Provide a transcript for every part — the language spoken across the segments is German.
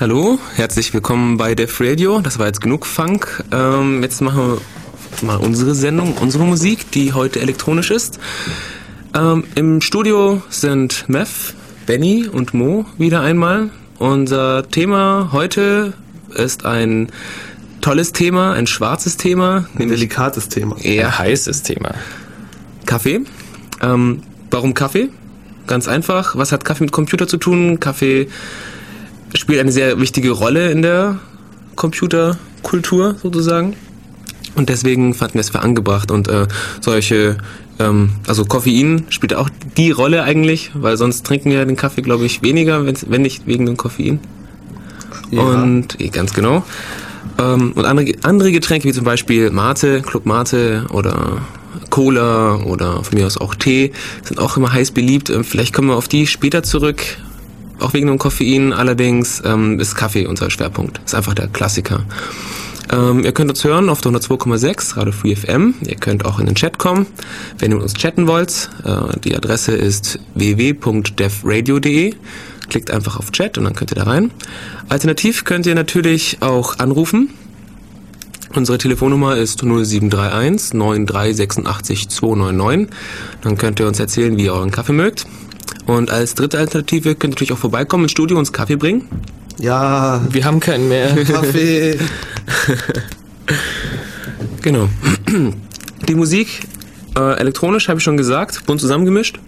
Hallo, herzlich willkommen bei Def Radio. Das war jetzt genug Funk. Ähm, jetzt machen wir mal unsere Sendung, unsere Musik, die heute elektronisch ist. Ähm, Im Studio sind Mev, Benny und Mo wieder einmal. Unser Thema heute ist ein tolles Thema, ein schwarzes Thema. Ein delikates Thema. Eher ein heißes Thema. Kaffee. Ähm, warum Kaffee? Ganz einfach. Was hat Kaffee mit Computer zu tun? Kaffee spielt eine sehr wichtige Rolle in der Computerkultur sozusagen. Und deswegen fanden wir es für angebracht und äh, solche ähm, also Koffein spielt auch die Rolle eigentlich, weil sonst trinken wir den Kaffee, glaube ich, weniger, wenn nicht wegen dem Koffein. Ja. Und ganz genau. Ähm, und andere, andere Getränke wie zum Beispiel Mate, Club Mate oder Cola oder von mir aus auch Tee sind auch immer heiß beliebt. Ähm, vielleicht kommen wir auf die später zurück, auch wegen dem Koffein. Allerdings ähm, ist Kaffee unser Schwerpunkt. Ist einfach der Klassiker. Ähm, ihr könnt uns hören auf der 102,6 Radio Free FM. Ihr könnt auch in den Chat kommen, wenn ihr mit uns chatten wollt. Äh, die Adresse ist www.devradio.de. Klickt einfach auf Chat und dann könnt ihr da rein. Alternativ könnt ihr natürlich auch anrufen. Unsere Telefonnummer ist 0731 9386 299. Dann könnt ihr uns erzählen, wie ihr euren Kaffee mögt. Und als dritte Alternative könnt ihr natürlich auch vorbeikommen ins Studio und uns Kaffee bringen. Ja. Wir haben keinen mehr. Kaffee. genau. Die Musik, äh, elektronisch habe ich schon gesagt, bunt zusammengemischt.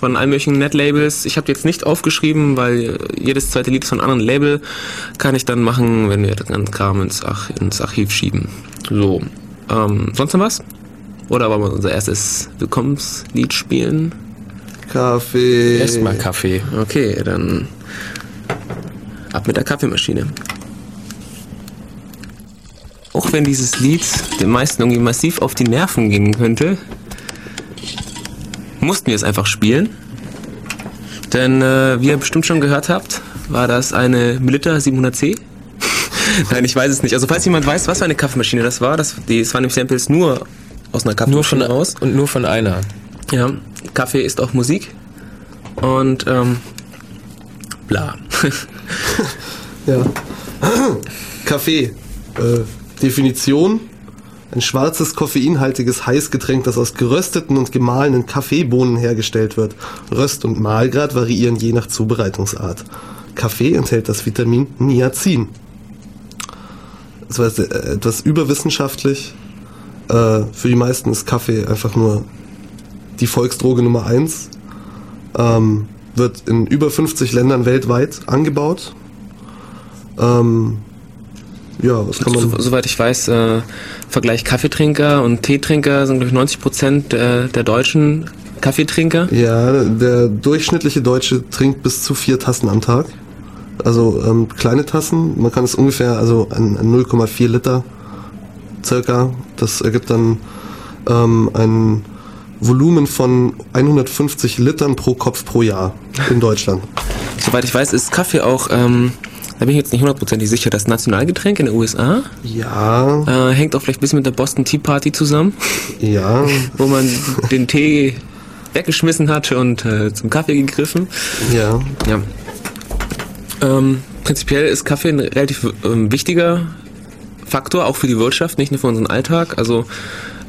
Von allen möglichen Netlabels. Ich habe jetzt nicht aufgeschrieben, weil jedes zweite Lied von einem anderen Label kann ich dann machen, wenn wir dann Kram ins, Ach ins Archiv schieben. So. Ähm, sonst noch was? Oder wollen wir unser erstes Willkommenslied spielen? Kaffee. Erstmal Kaffee. Okay, dann Ab mit der Kaffeemaschine. Auch wenn dieses Lied den meisten irgendwie massiv auf die Nerven gehen könnte, mussten wir es einfach spielen. Denn äh, wie ihr bestimmt schon gehört habt, war das eine Melitta 700C. Nein, ich weiß es nicht. Also falls jemand weiß, was für eine Kaffeemaschine das war, das, die, das waren nämlich Samples nur aus einer Kaffeemaschine nur von, raus. Und nur von einer. Ja, Kaffee ist auch Musik. Und ähm, bla. ja. Kaffee. Äh, Definition. Ein schwarzes, koffeinhaltiges Heißgetränk, das aus gerösteten und gemahlenen Kaffeebohnen hergestellt wird. Röst- und Mahlgrad variieren je nach Zubereitungsart. Kaffee enthält das Vitamin Niacin. Das war äh, etwas überwissenschaftlich. Äh, für die meisten ist Kaffee einfach nur die Volksdroge Nummer 1. Ähm, wird in über 50 Ländern weltweit angebaut. Ähm, ja, was kann man. So, soweit ich weiß, äh, Vergleich Kaffeetrinker und Teetrinker sind, glaube ich, 90 Prozent äh, der Deutschen Kaffeetrinker. Ja, der durchschnittliche Deutsche trinkt bis zu vier Tassen am Tag. Also ähm, kleine Tassen, man kann es ungefähr, also an, an 0,4 Liter circa. Das ergibt dann ähm, ein Volumen von 150 Litern pro Kopf pro Jahr in Deutschland. Soweit ich weiß, ist Kaffee auch, ähm, da bin ich jetzt nicht hundertprozentig sicher, das Nationalgetränk in den USA. Ja. Äh, hängt auch vielleicht ein bisschen mit der Boston Tea Party zusammen. Ja. Wo man den Tee weggeschmissen hat und äh, zum Kaffee gegriffen. Ja. Ja. Ähm, prinzipiell ist Kaffee ein relativ ähm, wichtiger Faktor, auch für die Wirtschaft, nicht nur für unseren Alltag. Also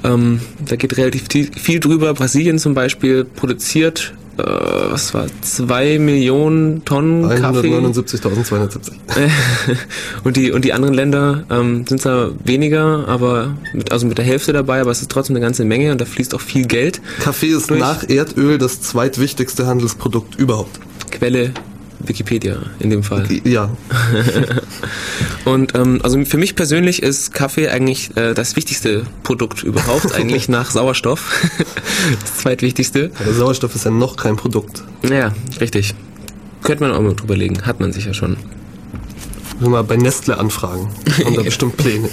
ähm, da geht relativ viel drüber. Brasilien zum Beispiel produziert, äh, was war, zwei Millionen Tonnen Kaffee. 179.270. und, die, und die anderen Länder ähm, sind zwar weniger, aber mit, also mit der Hälfte dabei, aber es ist trotzdem eine ganze Menge und da fließt auch viel Geld. Kaffee ist durch. nach Erdöl das zweitwichtigste Handelsprodukt überhaupt. Quelle Wikipedia in dem Fall. Ja. und ähm, also für mich persönlich ist Kaffee eigentlich äh, das wichtigste Produkt überhaupt, eigentlich nach Sauerstoff. das zweitwichtigste. Der Sauerstoff ist ja noch kein Produkt. Ja, richtig. Könnte man auch mal drüber legen, hat man sicher schon. Mal bei Nestle anfragen. Haben da bestimmt Pläne.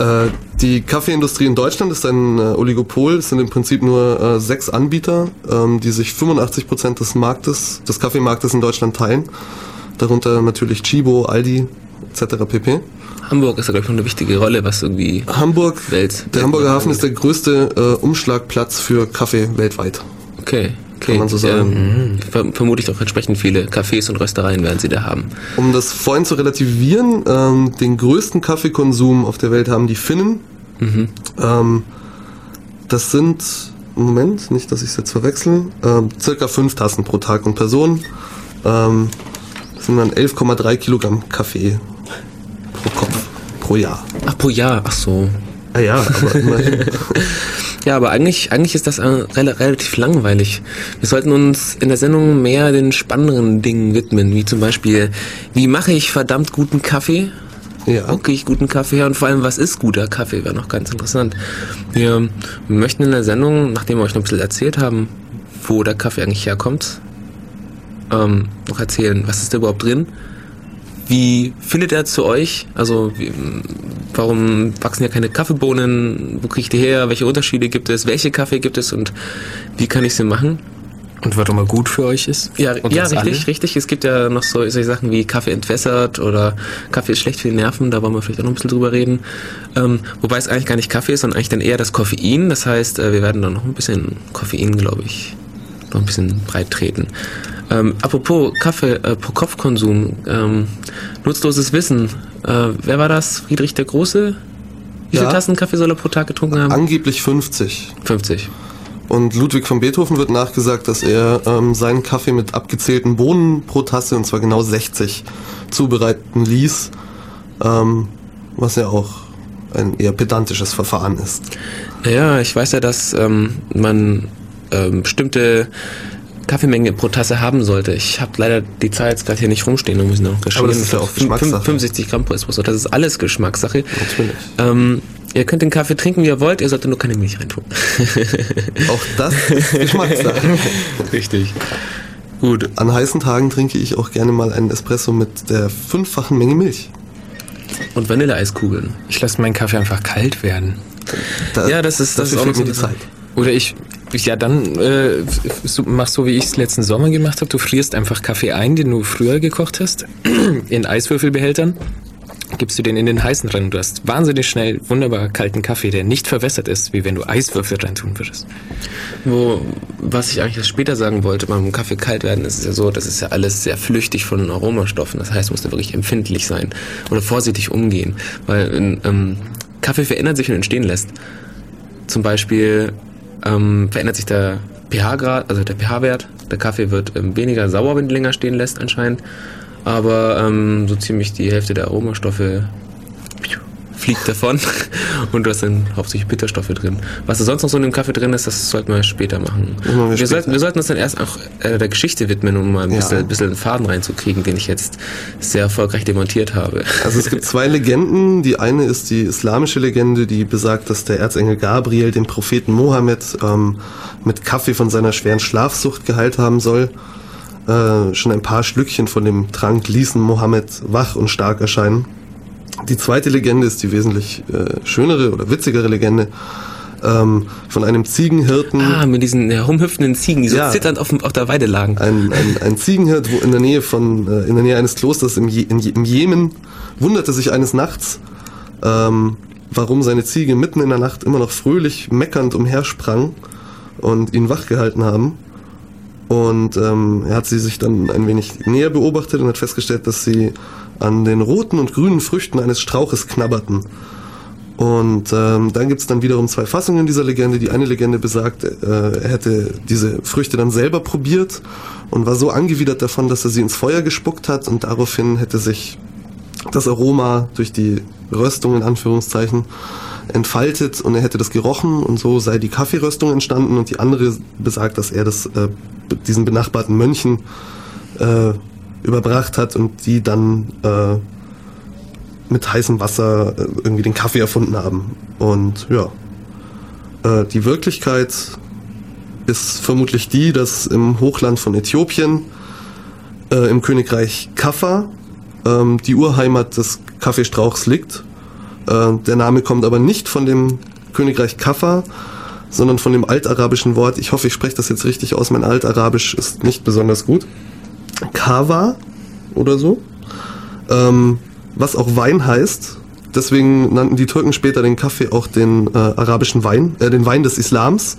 Äh, die Kaffeeindustrie in Deutschland ist ein äh, Oligopol. Es sind im Prinzip nur äh, sechs Anbieter, ähm, die sich 85 Prozent des Marktes, des Kaffeemarktes in Deutschland teilen. Darunter natürlich Chibo, Aldi etc. pp. Hamburg ist da glaube ich noch eine wichtige Rolle, was irgendwie Hamburg, Welt. Der Hamburger Hafen ist der größte äh, Umschlagplatz für Kaffee weltweit. Okay, Okay, kann man so sagen. ähm, ver vermutlich auch entsprechend viele Cafés und Röstereien werden sie da haben. Um das vorhin zu relativieren, ähm, den größten Kaffeekonsum auf der Welt haben die Finnen. Ähm, das sind, Moment, nicht, dass ich es jetzt verwechsel, ähm, circa fünf Tassen pro Tag und Person. Ähm, das sind dann 11,3 Kilogramm Kaffee pro Kopf pro Jahr. Ach, pro Jahr, ach so. Ah ja, aber immerhin. Ja, aber eigentlich, eigentlich ist das äh, rel relativ langweilig. Wir sollten uns in der Sendung mehr den spannenderen Dingen widmen, wie zum Beispiel, wie mache ich verdammt guten Kaffee? ja. Wo kriege ich guten Kaffee her? Und vor allem, was ist guter Kaffee? Wäre noch ganz interessant. Wir möchten in der Sendung, nachdem wir euch noch ein bisschen erzählt haben, wo der Kaffee eigentlich herkommt, ähm, noch erzählen, was ist da überhaupt drin? Wie findet er zu euch? Also, wie, warum wachsen ja keine Kaffeebohnen? Wo kriege ich die her? Welche Unterschiede gibt es? Welche Kaffee gibt es? Und wie kann ich sie machen? Und warum er gut für euch ist? Ja, Und ja richtig, alle? richtig. Es gibt ja noch so solche Sachen wie Kaffee entwässert oder Kaffee ist schlecht für die Nerven, da wollen wir vielleicht auch noch ein bisschen drüber reden. Ähm, wobei es eigentlich gar nicht Kaffee ist, sondern eigentlich dann eher das Koffein. Das heißt, äh, wir werden dann noch ein bisschen Koffein, glaube ich, noch ein bisschen breit treten. Ähm, apropos Kaffee äh, pro Kopfkonsum, ähm, nutzloses Wissen. Äh, wer war das? Friedrich der Große? Wie viele Ja. Tassen Kaffee soll er pro Tag getrunken haben? Angeblich 50. 50. Und Ludwig von Beethoven wird nachgesagt, dass er ähm, seinen Kaffee mit abgezählten Bohnen pro Tasse, und zwar genau 60, zubereiten ließ. Ähm, was ja auch ein eher pedantisches Verfahren ist. Naja, ich weiß ja, dass ähm, man ähm, bestimmte Kaffeemenge pro Tasse haben sollte. Ich habe leider die Zahl jetzt gerade hier nicht rumstehen, da muss ich noch recherchieren. das ist ja auch Geschmackssache. 65 Gramm pro Espresso, das ist alles Geschmackssache. Natürlich. Ähm, ihr könnt den Kaffee trinken, wie ihr wollt, ihr solltet nur keine Milch reintun. Auch das ist Geschmackssache. Richtig. Gut. An heißen Tagen trinke ich auch gerne mal einen Espresso mit der fünffachen Menge Milch. Und Vanilleeiskugeln. Ich lasse meinen Kaffee einfach kalt werden. Da, Ja, das ist- das ist auch noch so die eine Zeit. Oder ich ja dann äh, mach so, wie ich es letzten Sommer gemacht habe. Du frierst einfach Kaffee ein, den du früher gekocht hast, in Eiswürfelbehältern. Gibst du den in den heißen rein. Du hast wahnsinnig schnell wunderbar kalten Kaffee, der nicht verwässert ist, wie wenn du Eiswürfel reintun würdest. Wo, was ich eigentlich später sagen wollte, beim Kaffee kalt werden, ist es ja so, das ist ja alles sehr flüchtig von Aromastoffen. Das heißt, man muss da wirklich empfindlich sein oder vorsichtig umgehen. Weil ähm, Kaffee verändert sich und entstehen lässt. Zum Beispiel ähm, verändert sich der pH-Grad, also der pH-Wert. Der Kaffee wird ähm, weniger sauer, wenn du länger stehen lässt anscheinend. Aber ähm, so ziemlich die Hälfte der Aromastoffe fliegt davon und du hast dann hauptsächlich Bitterstoffe drin. Was da sonst noch so in dem Kaffee drin ist, das sollten wir später machen. wir Wir, sollten, wir sollten uns dann erst auch äh, der Geschichte widmen, um mal ein Ja. bisschen, bisschen einen Faden reinzukriegen, den ich jetzt sehr erfolgreich demontiert habe. Also es gibt zwei Legenden. Die eine ist die islamische Legende, die besagt, dass der Erzengel Gabriel den Propheten Mohammed ähm, mit Kaffee von seiner schweren Schlafsucht geheilt haben soll. Äh, schon ein paar Schlückchen von dem Trank ließen Mohammed wach und stark erscheinen. Die zweite Legende ist die wesentlich äh, schönere oder witzigere Legende ähm, von einem Ziegenhirten. Ah, mit diesen herumhüpfenden Ziegen, die so Ja. zitternd auf, auf der Weide lagen. ein, ein, ein Ziegenhirt, wo in der Nähe von, äh, in der Nähe eines Klosters im, Je, in, im Jemen, wunderte sich eines Nachts, ähm, warum seine Ziege mitten in der Nacht immer noch fröhlich meckernd umhersprang und ihn wachgehalten haben. Und ähm, er hat sie sich dann ein wenig näher beobachtet und hat festgestellt, dass sie an den roten und grünen Früchten eines Strauches knabberten. Und ähm, dann gibt es dann wiederum zwei Fassungen dieser Legende. Die eine Legende besagt, äh, er hätte diese Früchte dann selber probiert und war so angewidert davon, dass er sie ins Feuer gespuckt hat und daraufhin hätte sich das Aroma durch die Röstung in Anführungszeichen entfaltet und er hätte das gerochen und so sei die Kaffeeröstung entstanden und die andere besagt, dass er das äh, diesen benachbarten Mönchen äh, überbracht hat und die dann äh, mit heißem Wasser äh, irgendwie den Kaffee erfunden haben. Und ja, äh, die Wirklichkeit ist vermutlich die, dass im Hochland von Äthiopien, äh, im Königreich Kaffa, ähm, die Urheimat des Kaffeestrauchs liegt. Äh, der Name kommt aber nicht von dem Königreich Kaffa, sondern von dem altarabischen Wort, ich hoffe, ich spreche das jetzt richtig aus, mein Altarabisch ist nicht besonders gut. Kawa oder so, ähm, was auch Wein heißt. Deswegen nannten die Türken später den Kaffee auch den äh, arabischen Wein, äh, den Wein des Islams.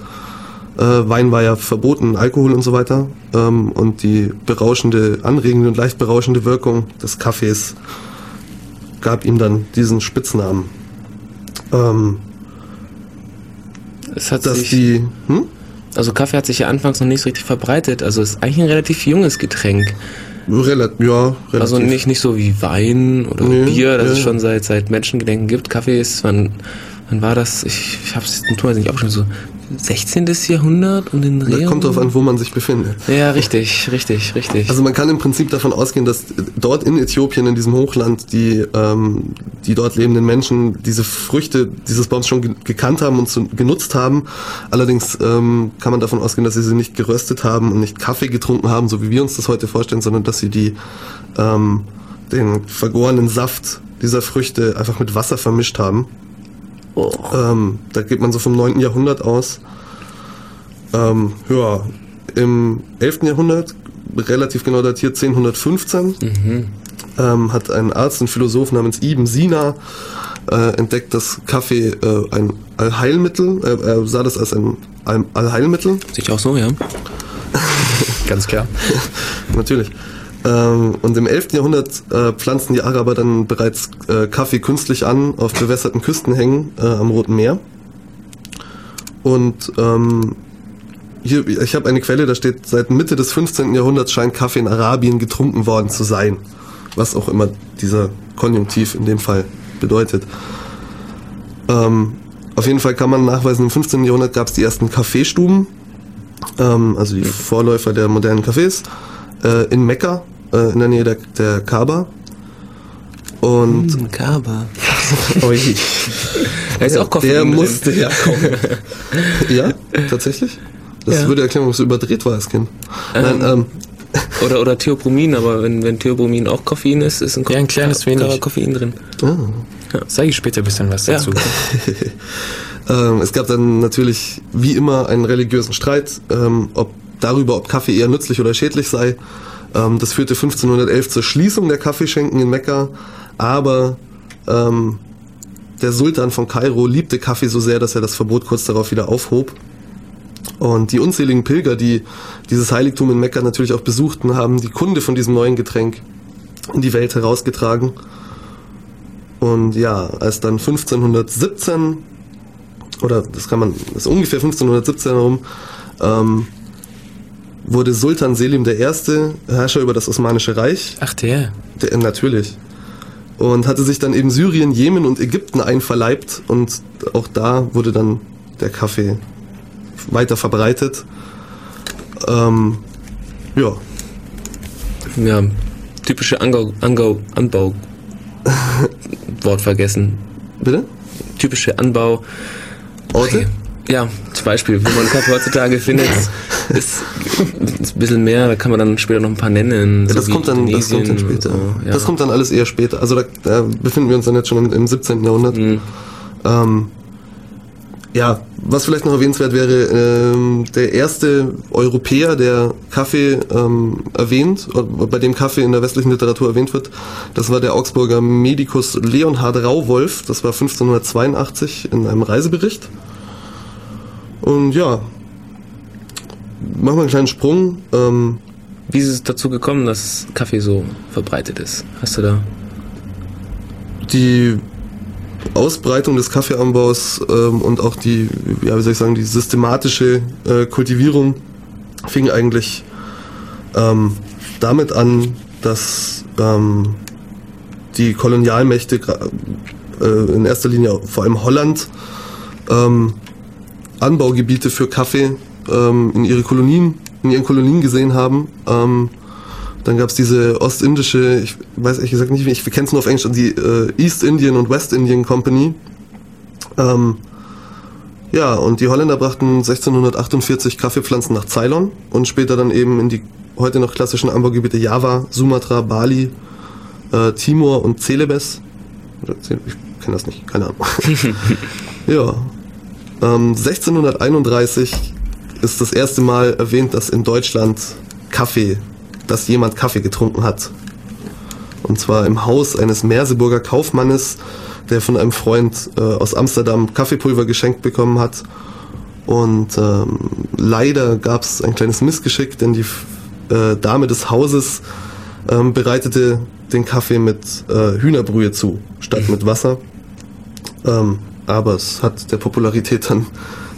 Äh, Wein war ja verboten, Alkohol und so weiter. Ähm, und die berauschende, anregende und leicht berauschende Wirkung des Kaffees gab ihm dann diesen Spitznamen. Ähm, Es hat dass sich, die, hm? also Kaffee hat sich ja anfangs noch nicht so richtig verbreitet. Also es ist eigentlich ein relativ junges Getränk. Relat ja, relativ. Also nicht, nicht so wie Wein oder Nee, Bier, das ja. es schon seit, seit Menschengedenken gibt. Kaffee ist, wann, wann war das? Ich, ich habe es nicht abgeschrieben, so 16. Jahrhundert und in Da Dreh. kommt drauf an, wo man sich befindet. Ja, richtig, richtig, richtig. Also man kann im Prinzip davon ausgehen, dass dort in Äthiopien, in diesem Hochland, die, ähm, die dort lebenden Menschen diese Früchte dieses Baums schon ge gekannt haben und zu, genutzt haben. Allerdings ähm, kann man davon ausgehen, dass sie sie nicht geröstet haben und nicht Kaffee getrunken haben, so wie wir uns das heute vorstellen, sondern dass sie die, ähm, den vergorenen Saft dieser Früchte einfach mit Wasser vermischt haben. Oh. Ähm, da geht man so vom 9. Jahrhundert aus. Ähm, ja, im 11. Jahrhundert, relativ genau datiert 1015, ähm, hat ein Arzt und Philosoph namens Ibn Sina äh, entdeckt, dass Kaffee äh, ein Allheilmittel, äh, er sah das als ein All- Allheilmittel, Sehe ich auch so, ja. Ganz klar. natürlich. Ähm, und im 11. Jahrhundert äh, pflanzten die Araber dann bereits äh, Kaffee künstlich an auf bewässerten Küstenhängen äh, am Roten Meer. Und ähm, hier, ich habe eine Quelle, da steht, seit Mitte des 15. Jahrhunderts scheint Kaffee in Arabien getrunken worden zu sein. Was auch immer dieser Konjunktiv in dem Fall bedeutet. Ähm, auf jeden Fall kann man nachweisen, im 15. Jahrhundert gab es die ersten Kaffeestuben, ähm, also die Vorläufer der modernen Cafés, äh, in Mekka, äh, in der Nähe der, der Kaaba. Und Ein Kaba. Ui. Da ist auch Koffein der drin. musste ja kommen. ja, tatsächlich? Das Ja. würde erklären, warum es so überdreht war als Kind. Nein, ähm, Oder, oder Theobromin, aber wenn, wenn Theobromin auch Koffein ist, ist ein, Ja, ein kleines wenig. Ka- Koffein drin. Sag ich später ein bisschen was Ja. dazu. Ähm, es gab dann natürlich wie immer einen religiösen Streit, ähm, ob darüber, ob Kaffee eher nützlich oder schädlich sei. Ähm, das führte 1511 zur Schließung der Kaffeeschenken in Mekka, aber ähm, der Sultan von Kairo liebte Kaffee so sehr, dass er das Verbot kurz darauf wieder aufhob. Und die unzähligen Pilger, die dieses Heiligtum in Mekka natürlich auch besuchten, haben die Kunde von diesem neuen Getränk in die Welt herausgetragen. Und ja, als dann 1517 oder das kann man, das ist ungefähr 1517 herum, ähm, wurde Sultan Selim I. Herrscher über das Osmanische Reich. Ach der. Der, natürlich. Und hatte sich dann eben Syrien, Jemen und Ägypten einverleibt und auch da wurde dann der Kaffee weiter verbreitet. Ähm, ja, Ja, typische Angau, Angau, Anbau. Wort vergessen. bitte? Typische Anbau. Orte? Ja, zum Beispiel, wo man Kaffee heutzutage findet, ist, ist ein bisschen mehr, da kann man dann später noch ein paar nennen. Ja, so das, kommt dann, das kommt dann später. So, ja. Das kommt dann alles eher später. Also da, da befinden wir uns dann jetzt schon im, im 17. Jahrhundert. Mhm. Ähm, ja, was vielleicht noch erwähnenswert wäre, ähm, der erste Europäer, der Kaffee ähm, erwähnt, oder bei dem Kaffee in der westlichen Literatur erwähnt wird, das war der Augsburger Medikus Leonhard Rauwolf, das war 1582 in einem Reisebericht. Und ja, machen wir einen kleinen Sprung. Ähm, Wie ist es dazu gekommen, dass Kaffee so verbreitet ist? Hast du da? die Ausbreitung des Kaffeeanbaus ähm, und auch die, ja, wie soll ich sagen, die systematische äh, Kultivierung fing eigentlich ähm, damit an, dass ähm, die Kolonialmächte, äh, in erster Linie vor allem Holland, ähm, Anbaugebiete für Kaffee ähm, in ihre Kolonien, in ihren Kolonien gesehen haben. Ähm, dann gab es diese ostindische, ich weiß ehrlich gesagt nicht, ich kenne es nur auf Englisch, die äh, East Indian und West Indian Company. Ähm, ja, und die Holländer brachten 1648 Kaffeepflanzen nach Ceylon und später dann eben in die heute noch klassischen Anbaugebiete Java, Sumatra, Bali, äh, Timor und Celebes. Ich kenne das nicht, keine Ahnung. ja. Ähm, 1631 ist das erste Mal erwähnt, dass in Deutschland Kaffee, dass jemand Kaffee getrunken hat. Und zwar im Haus eines Merseburger Kaufmannes, der von einem Freund äh, aus Amsterdam Kaffeepulver geschenkt bekommen hat. Und ähm, leider gab es ein kleines Missgeschick, denn die äh, Dame des Hauses ähm, bereitete den Kaffee mit äh, Hühnerbrühe zu, statt mit Wasser. Ähm, aber es hat der Popularität dann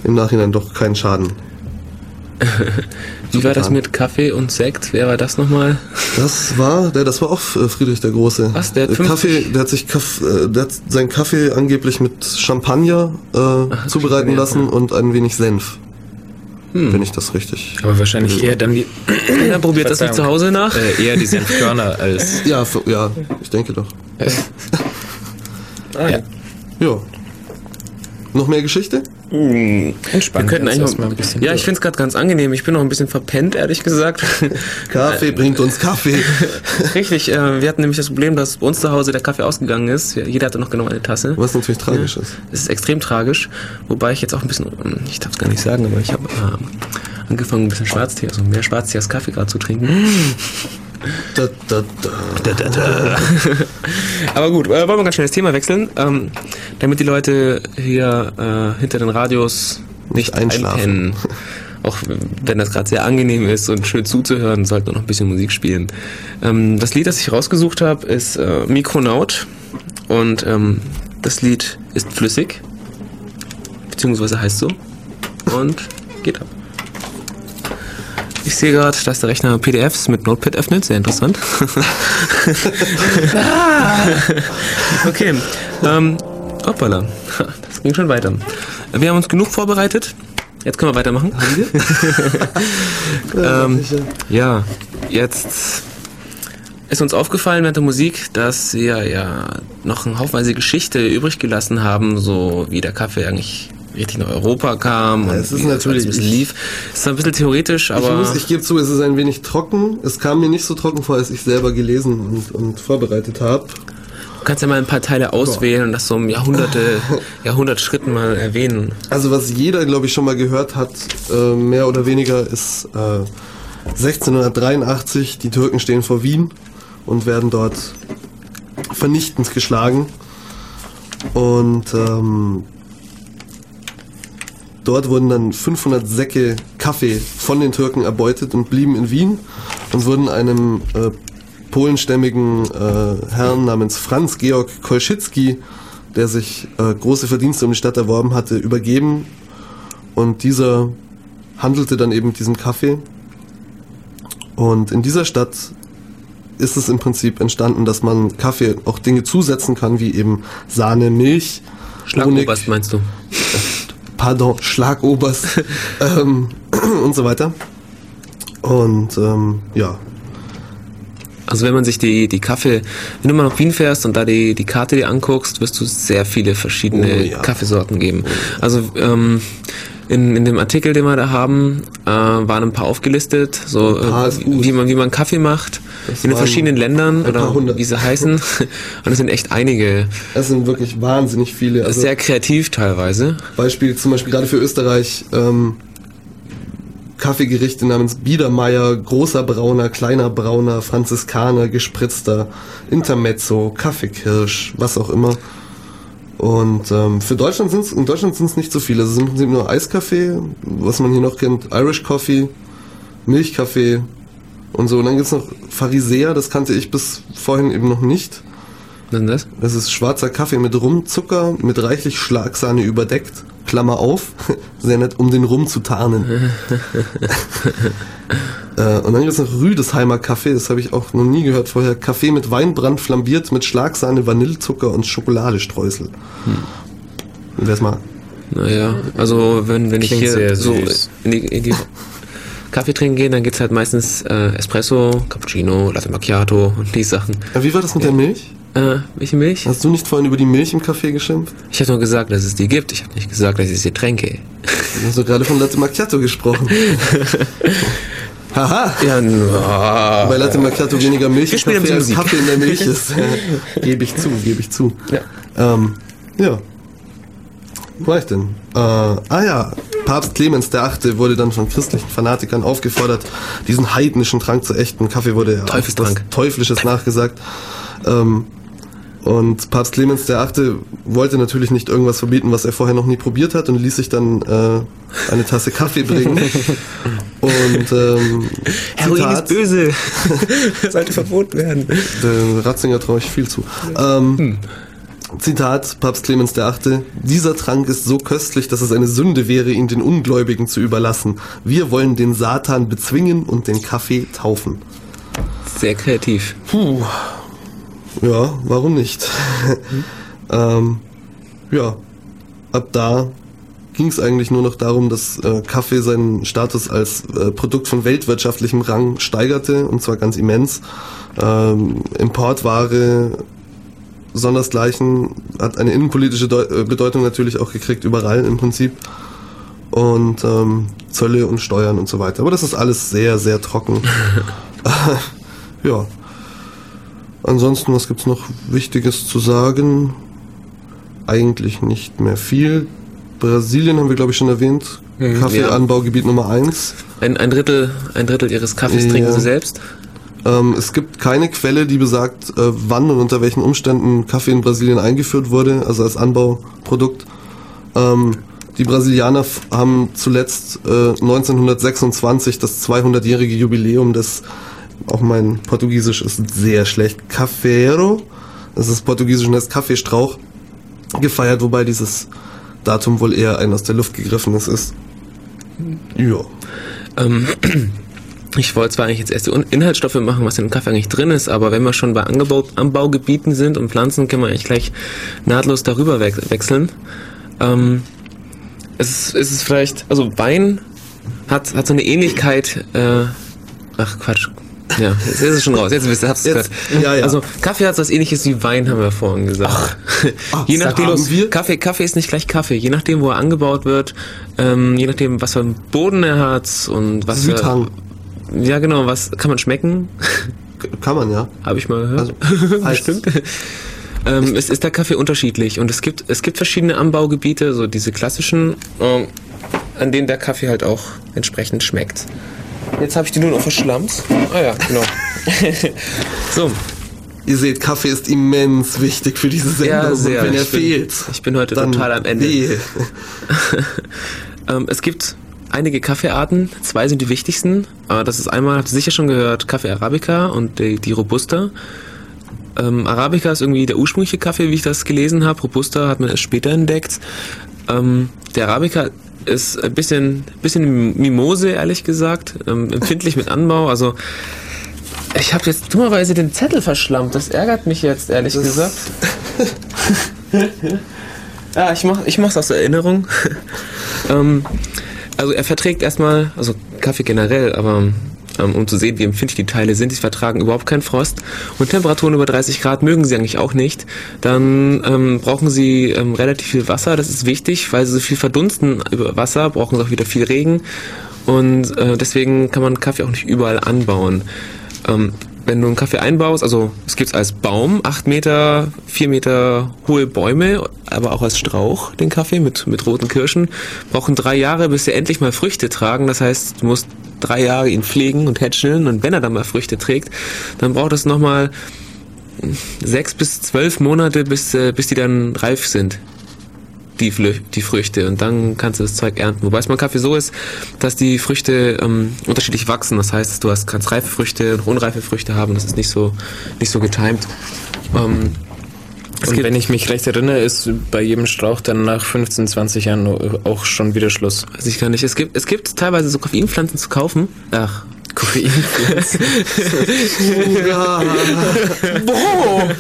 im Nachhinein doch keinen Schaden. Wie war das mit Kaffee und Sekt? Wer war das nochmal? Das war, der, das war auch äh, Friedrich der Große. Was, der hat Äh, 50 Kaffee, der hat sich Kaff, äh, der hat seinen Kaffee angeblich mit Champagner äh, zubereiten Champagner, lassen ja. und ein wenig Senf. Wenn ich das richtig. Aber wahrscheinlich eher dann die, Ja, probiert das nicht zu. Hause nach. äh, eher die Senfkörner als. Ja, für, ja, ich denke doch. Ah, ja. Ja. Noch mehr Geschichte? Entspannt. Wir könnten eigentlich erstmal mal ein bisschen. Ja, ich finde es gerade ganz angenehm. Ich bin noch ein bisschen verpennt, ehrlich gesagt. Kaffee bringt uns Kaffee. Richtig, äh, wir hatten nämlich das Problem, dass bei uns zu Hause der Kaffee ausgegangen ist. Jeder hatte noch genau eine Tasse. Was natürlich tragisch ist. Es ist extrem tragisch, wobei ich jetzt auch ein bisschen, ähm, ich darf es gar nicht sagen, aber ich habe ähm, angefangen, ein bisschen Schwarztee, also mehr Schwarztee als Kaffee gerade zu trinken. Da, da, da. Aber gut, äh, wollen wir ganz schnell das Thema wechseln, ähm, damit die Leute hier äh, hinter den Radios nicht einschlafen. einpennen. Auch wenn das gerade sehr angenehm ist und schön zuzuhören, sollten wir noch ein bisschen Musik spielen. Ähm, das Lied, das ich rausgesucht habe, ist äh, Mikronaut und ähm, das Lied ist flüssig, beziehungsweise heißt so und geht ab. Ich sehe gerade, dass der Rechner PDFs mit Notepad öffnet, sehr interessant. okay, ähm, hoppala, das ging schon weiter. Wir haben uns genug vorbereitet. Jetzt können wir weitermachen. Haben wir? ähm, ja, jetzt ist uns aufgefallen während der Musik, dass wir ja noch eine haufenweise Geschichte übrig gelassen haben, so wie der Kaffee eigentlich richtig nach Europa kam und es ist natürlich- bisschen lief. Es ist ein bisschen theoretisch, Ich, aber muss, ich gebe zu, es ist ein wenig trocken. Es kam mir nicht so trocken vor, als ich selber gelesen und, und vorbereitet habe. du kannst ja mal ein paar Teile auswählen und das so um Jahrhunderte, Jahrhundertschritten mal erwähnen. Also was jeder, glaube ich, schon mal gehört hat, äh, mehr oder weniger, ist äh, 1683, die Türken stehen vor Wien und werden dort vernichtend geschlagen. Und ähm, dort wurden dann 500 Säcke Kaffee von den Türken erbeutet und blieben in Wien und wurden einem äh, polenstämmigen äh, Herrn namens Franz Georg Kolschitzki, der sich äh, große Verdienste um die Stadt erworben hatte, übergeben. Und dieser handelte dann eben mit diesem Kaffee. Und in dieser Stadt ist es im Prinzip entstanden, dass man Kaffee auch Dinge zusetzen kann, wie eben Sahne, Milch, Schlagoberst meinst du? pardon, Schlagoberst ähm, und so weiter. Und ähm, ja, Also wenn man sich die, die Kaffee, wenn du mal nach Wien fährst und da die, die Karte dir anguckst, wirst du sehr viele verschiedene Oh ja. Kaffeesorten geben. Also ähm, in, in dem Artikel, den wir da haben, äh, waren ein paar aufgelistet, so paar äh, gut. wie man wie man Kaffee macht Das in den verschiedenen Ländern paar oder hundert. wie sie heißen. Und es sind echt einige. es sind wirklich wahnsinnig viele. Also sehr kreativ teilweise. Beispiel zum Beispiel gerade für Österreich ähm, Kaffeegerichte namens Biedermeier, großer Brauner, kleiner Brauner, Franziskaner, gespritzter, Intermezzo, Kaffeekirsch, was auch immer. Und ähm, für Deutschland sind es in Deutschland sind es nicht so viele. Es sind im Prinzip nur Eiskaffee, was man hier noch kennt, Irish Coffee, Milchkaffee und so. Und dann gibt's noch Pharisäer, das kannte ich bis vorhin eben noch nicht. Was ist das? Es ist schwarzer Kaffee mit Rumzucker, mit reichlich Schlagsahne überdeckt. Klammer auf, sehr nett, um den Rum zu tarnen. äh, und dann gibt es noch Rüdesheimer Kaffee, das habe ich auch noch nie gehört vorher. Kaffee mit Weinbrand flambiert mit Schlagsahne, Vanillezucker und Schokoladestreusel. Hm. Wer es mag. Naja, also wenn, wenn ich Klingt hier sehr so in die, in die Kaffee trinken gehe, dann gibt's halt meistens äh, Espresso, Cappuccino, Latte Macchiato und die Sachen. Äh, wie war das mit der Milch? Äh, welche Milch? Hast du nicht vorhin über die Milch im Kaffee geschimpft? Ich habe nur gesagt, dass es die gibt. Ich habe nicht gesagt, dass ich sie tränke. Du hast doch gerade von Latte Macchiato gesprochen. Haha! Ja, no. Bei Latte Macchiato weniger Milch im spielen Kaffee als Kaffee in der Milch ist. gebe ich zu, gebe ich zu. Ja. Ähm, ja. Wo war ich denn? Äh, ah ja, Papst Clemens der Achte wurde dann von christlichen Fanatikern aufgefordert, diesen heidnischen Trank zu ächten. Kaffee wurde ja Teufelstrank. was Teuflisches nachgesagt. Ähm, Und Papst Clemens VIII. wollte natürlich nicht irgendwas verbieten, was er vorher noch nie probiert hat und ließ sich dann äh, eine Tasse Kaffee bringen. und ähm, Heroin Zitat, ist böse. Sollte verboten werden. Der Ratzinger traue ich viel zu. Ähm, Zitat, Papst Clemens VIII. Dieser Trank ist so köstlich, dass es eine Sünde wäre, ihn den Ungläubigen zu überlassen. Wir wollen den Satan bezwingen und den Kaffee taufen. Sehr kreativ. Puh. Ja, warum nicht? ähm, ja, ab da ging es eigentlich nur noch darum, dass äh, Kaffee seinen Status als äh, Produkt von weltwirtschaftlichem Rang steigerte, und zwar ganz immens. Ähm, Importware, sondersgleichen, hat eine innenpolitische Deu äh, Bedeutung natürlich auch gekriegt, überall im Prinzip. Und ähm, Zölle und Steuern und so weiter. Aber das ist alles sehr, sehr trocken. ja. Ansonsten, was gibt's noch Wichtiges zu sagen? Eigentlich nicht mehr viel. Brasilien haben wir, glaube ich, schon erwähnt. Mhm, Kaffeeanbaugebiet Nummer eins. Ein, ein, Drittel, ein Drittel ihres Kaffees Ja. trinken sie selbst. Ähm, es gibt keine Quelle, die besagt, äh, wann und unter welchen Umständen Kaffee in Brasilien eingeführt wurde, also als Anbauprodukt. Ähm, die Brasilianer haben zuletzt äh, 1926 das 200-jährige Jubiläum des, auch mein Portugiesisch ist sehr schlecht, Cafeiro, das ist Portugiesisch und heißt Kaffeestrauch, gefeiert, wobei dieses Datum wohl eher ein aus der Luft gegriffenes ist. Ja. Ähm, ich wollte zwar eigentlich jetzt erst die Inhaltsstoffe machen, was in dem Kaffee eigentlich drin ist, aber wenn wir schon bei Angebau Anbaugebieten sind und Pflanzen, können wir eigentlich gleich nahtlos darüber we wechseln. Ähm, es, ist, es ist vielleicht, also Wein hat, hat so eine Ähnlichkeit, äh, ach Quatsch. Ja, jetzt ist es schon raus. Jetzt wisst ihr, habt ihr es Jetzt, gehört. ja, ja. Also Kaffee hat was ähnliches wie Wein, haben wir vorhin gesagt. Ach, je nachdem, wir. Kaffee, Kaffee ist nicht gleich Kaffee. Je nachdem, wo er angebaut wird, ähm, je nachdem, was für einen Boden er hat und was für, Südhang. Ja, genau, was kann man schmecken? Kann man, ja. Habe ich mal gehört. Also, als- Bestimmt. ähm, es ist der Kaffee unterschiedlich und es gibt es gibt verschiedene Anbaugebiete, so diese klassischen, ähm, an denen der Kaffee halt auch entsprechend schmeckt. Jetzt habe ich die nur noch verschlammt. Ah ja, genau. so, Ihr seht, Kaffee ist immens wichtig für diese Sendung. Ja, sehr. Und wenn er Ich bin- fehlt, ich bin heute total am Ende. wehe. Ähm, es gibt einige Kaffeearten, zwei sind die wichtigsten. Äh, das ist einmal, habt ihr sicher schon gehört, Kaffee Arabica und die, die Robusta. Ähm, Arabica ist irgendwie der ursprüngliche Kaffee, wie ich das gelesen habe. Robusta hat man erst später entdeckt. Ähm, der Arabica ist ein bisschen, bisschen Mimose, ehrlich gesagt. Ähm, empfindlich mit Anbau. Also ich habe jetzt dummerweise den Zettel verschlammt. Das ärgert mich jetzt, ehrlich Das- gesagt. ja, ich mach, ich mach's aus Erinnerung. ähm, also er verträgt erstmal, also Kaffee generell, aber um zu sehen, wie empfindlich die Teile sind, die vertragen überhaupt keinen Frost und Temperaturen über 30 Grad mögen sie eigentlich auch nicht. Dann ähm, brauchen sie ähm, relativ viel Wasser, das ist wichtig, weil sie so viel verdunsten über Wasser, brauchen sie auch wieder viel Regen und äh, deswegen kann man Kaffee auch nicht überall anbauen. Ähm, wenn du einen Kaffee einbaust, also es gibt es als Baum, 8 Meter, 4 Meter hohe Bäume, aber auch als Strauch, den Kaffee mit, mit roten Kirschen, brauchen drei Jahre, bis sie endlich mal Früchte tragen. Das heißt, du musst drei Jahre ihn pflegen und hätscheln und wenn er dann mal Früchte trägt, dann braucht es nochmal sechs bis zwölf Monate, bis, äh, bis die dann reif sind die, Flü die Früchte und dann kannst du das Zeug ernten. Wobei es beim Kaffee so ist, dass die Früchte ähm, unterschiedlich wachsen. Das heißt, du hast kannst reife Früchte und unreife Früchte haben. Das ist nicht so nicht so getimed. Ähm, Und wenn ich mich recht erinnere, ist bei jedem Strauch dann nach 15, 20 Jahren auch schon wieder Schluss. weiß ich gar nicht. Es gibt es gibt teilweise so Koffeinpflanzen zu kaufen. Ach, Koffein. Ja, Boah!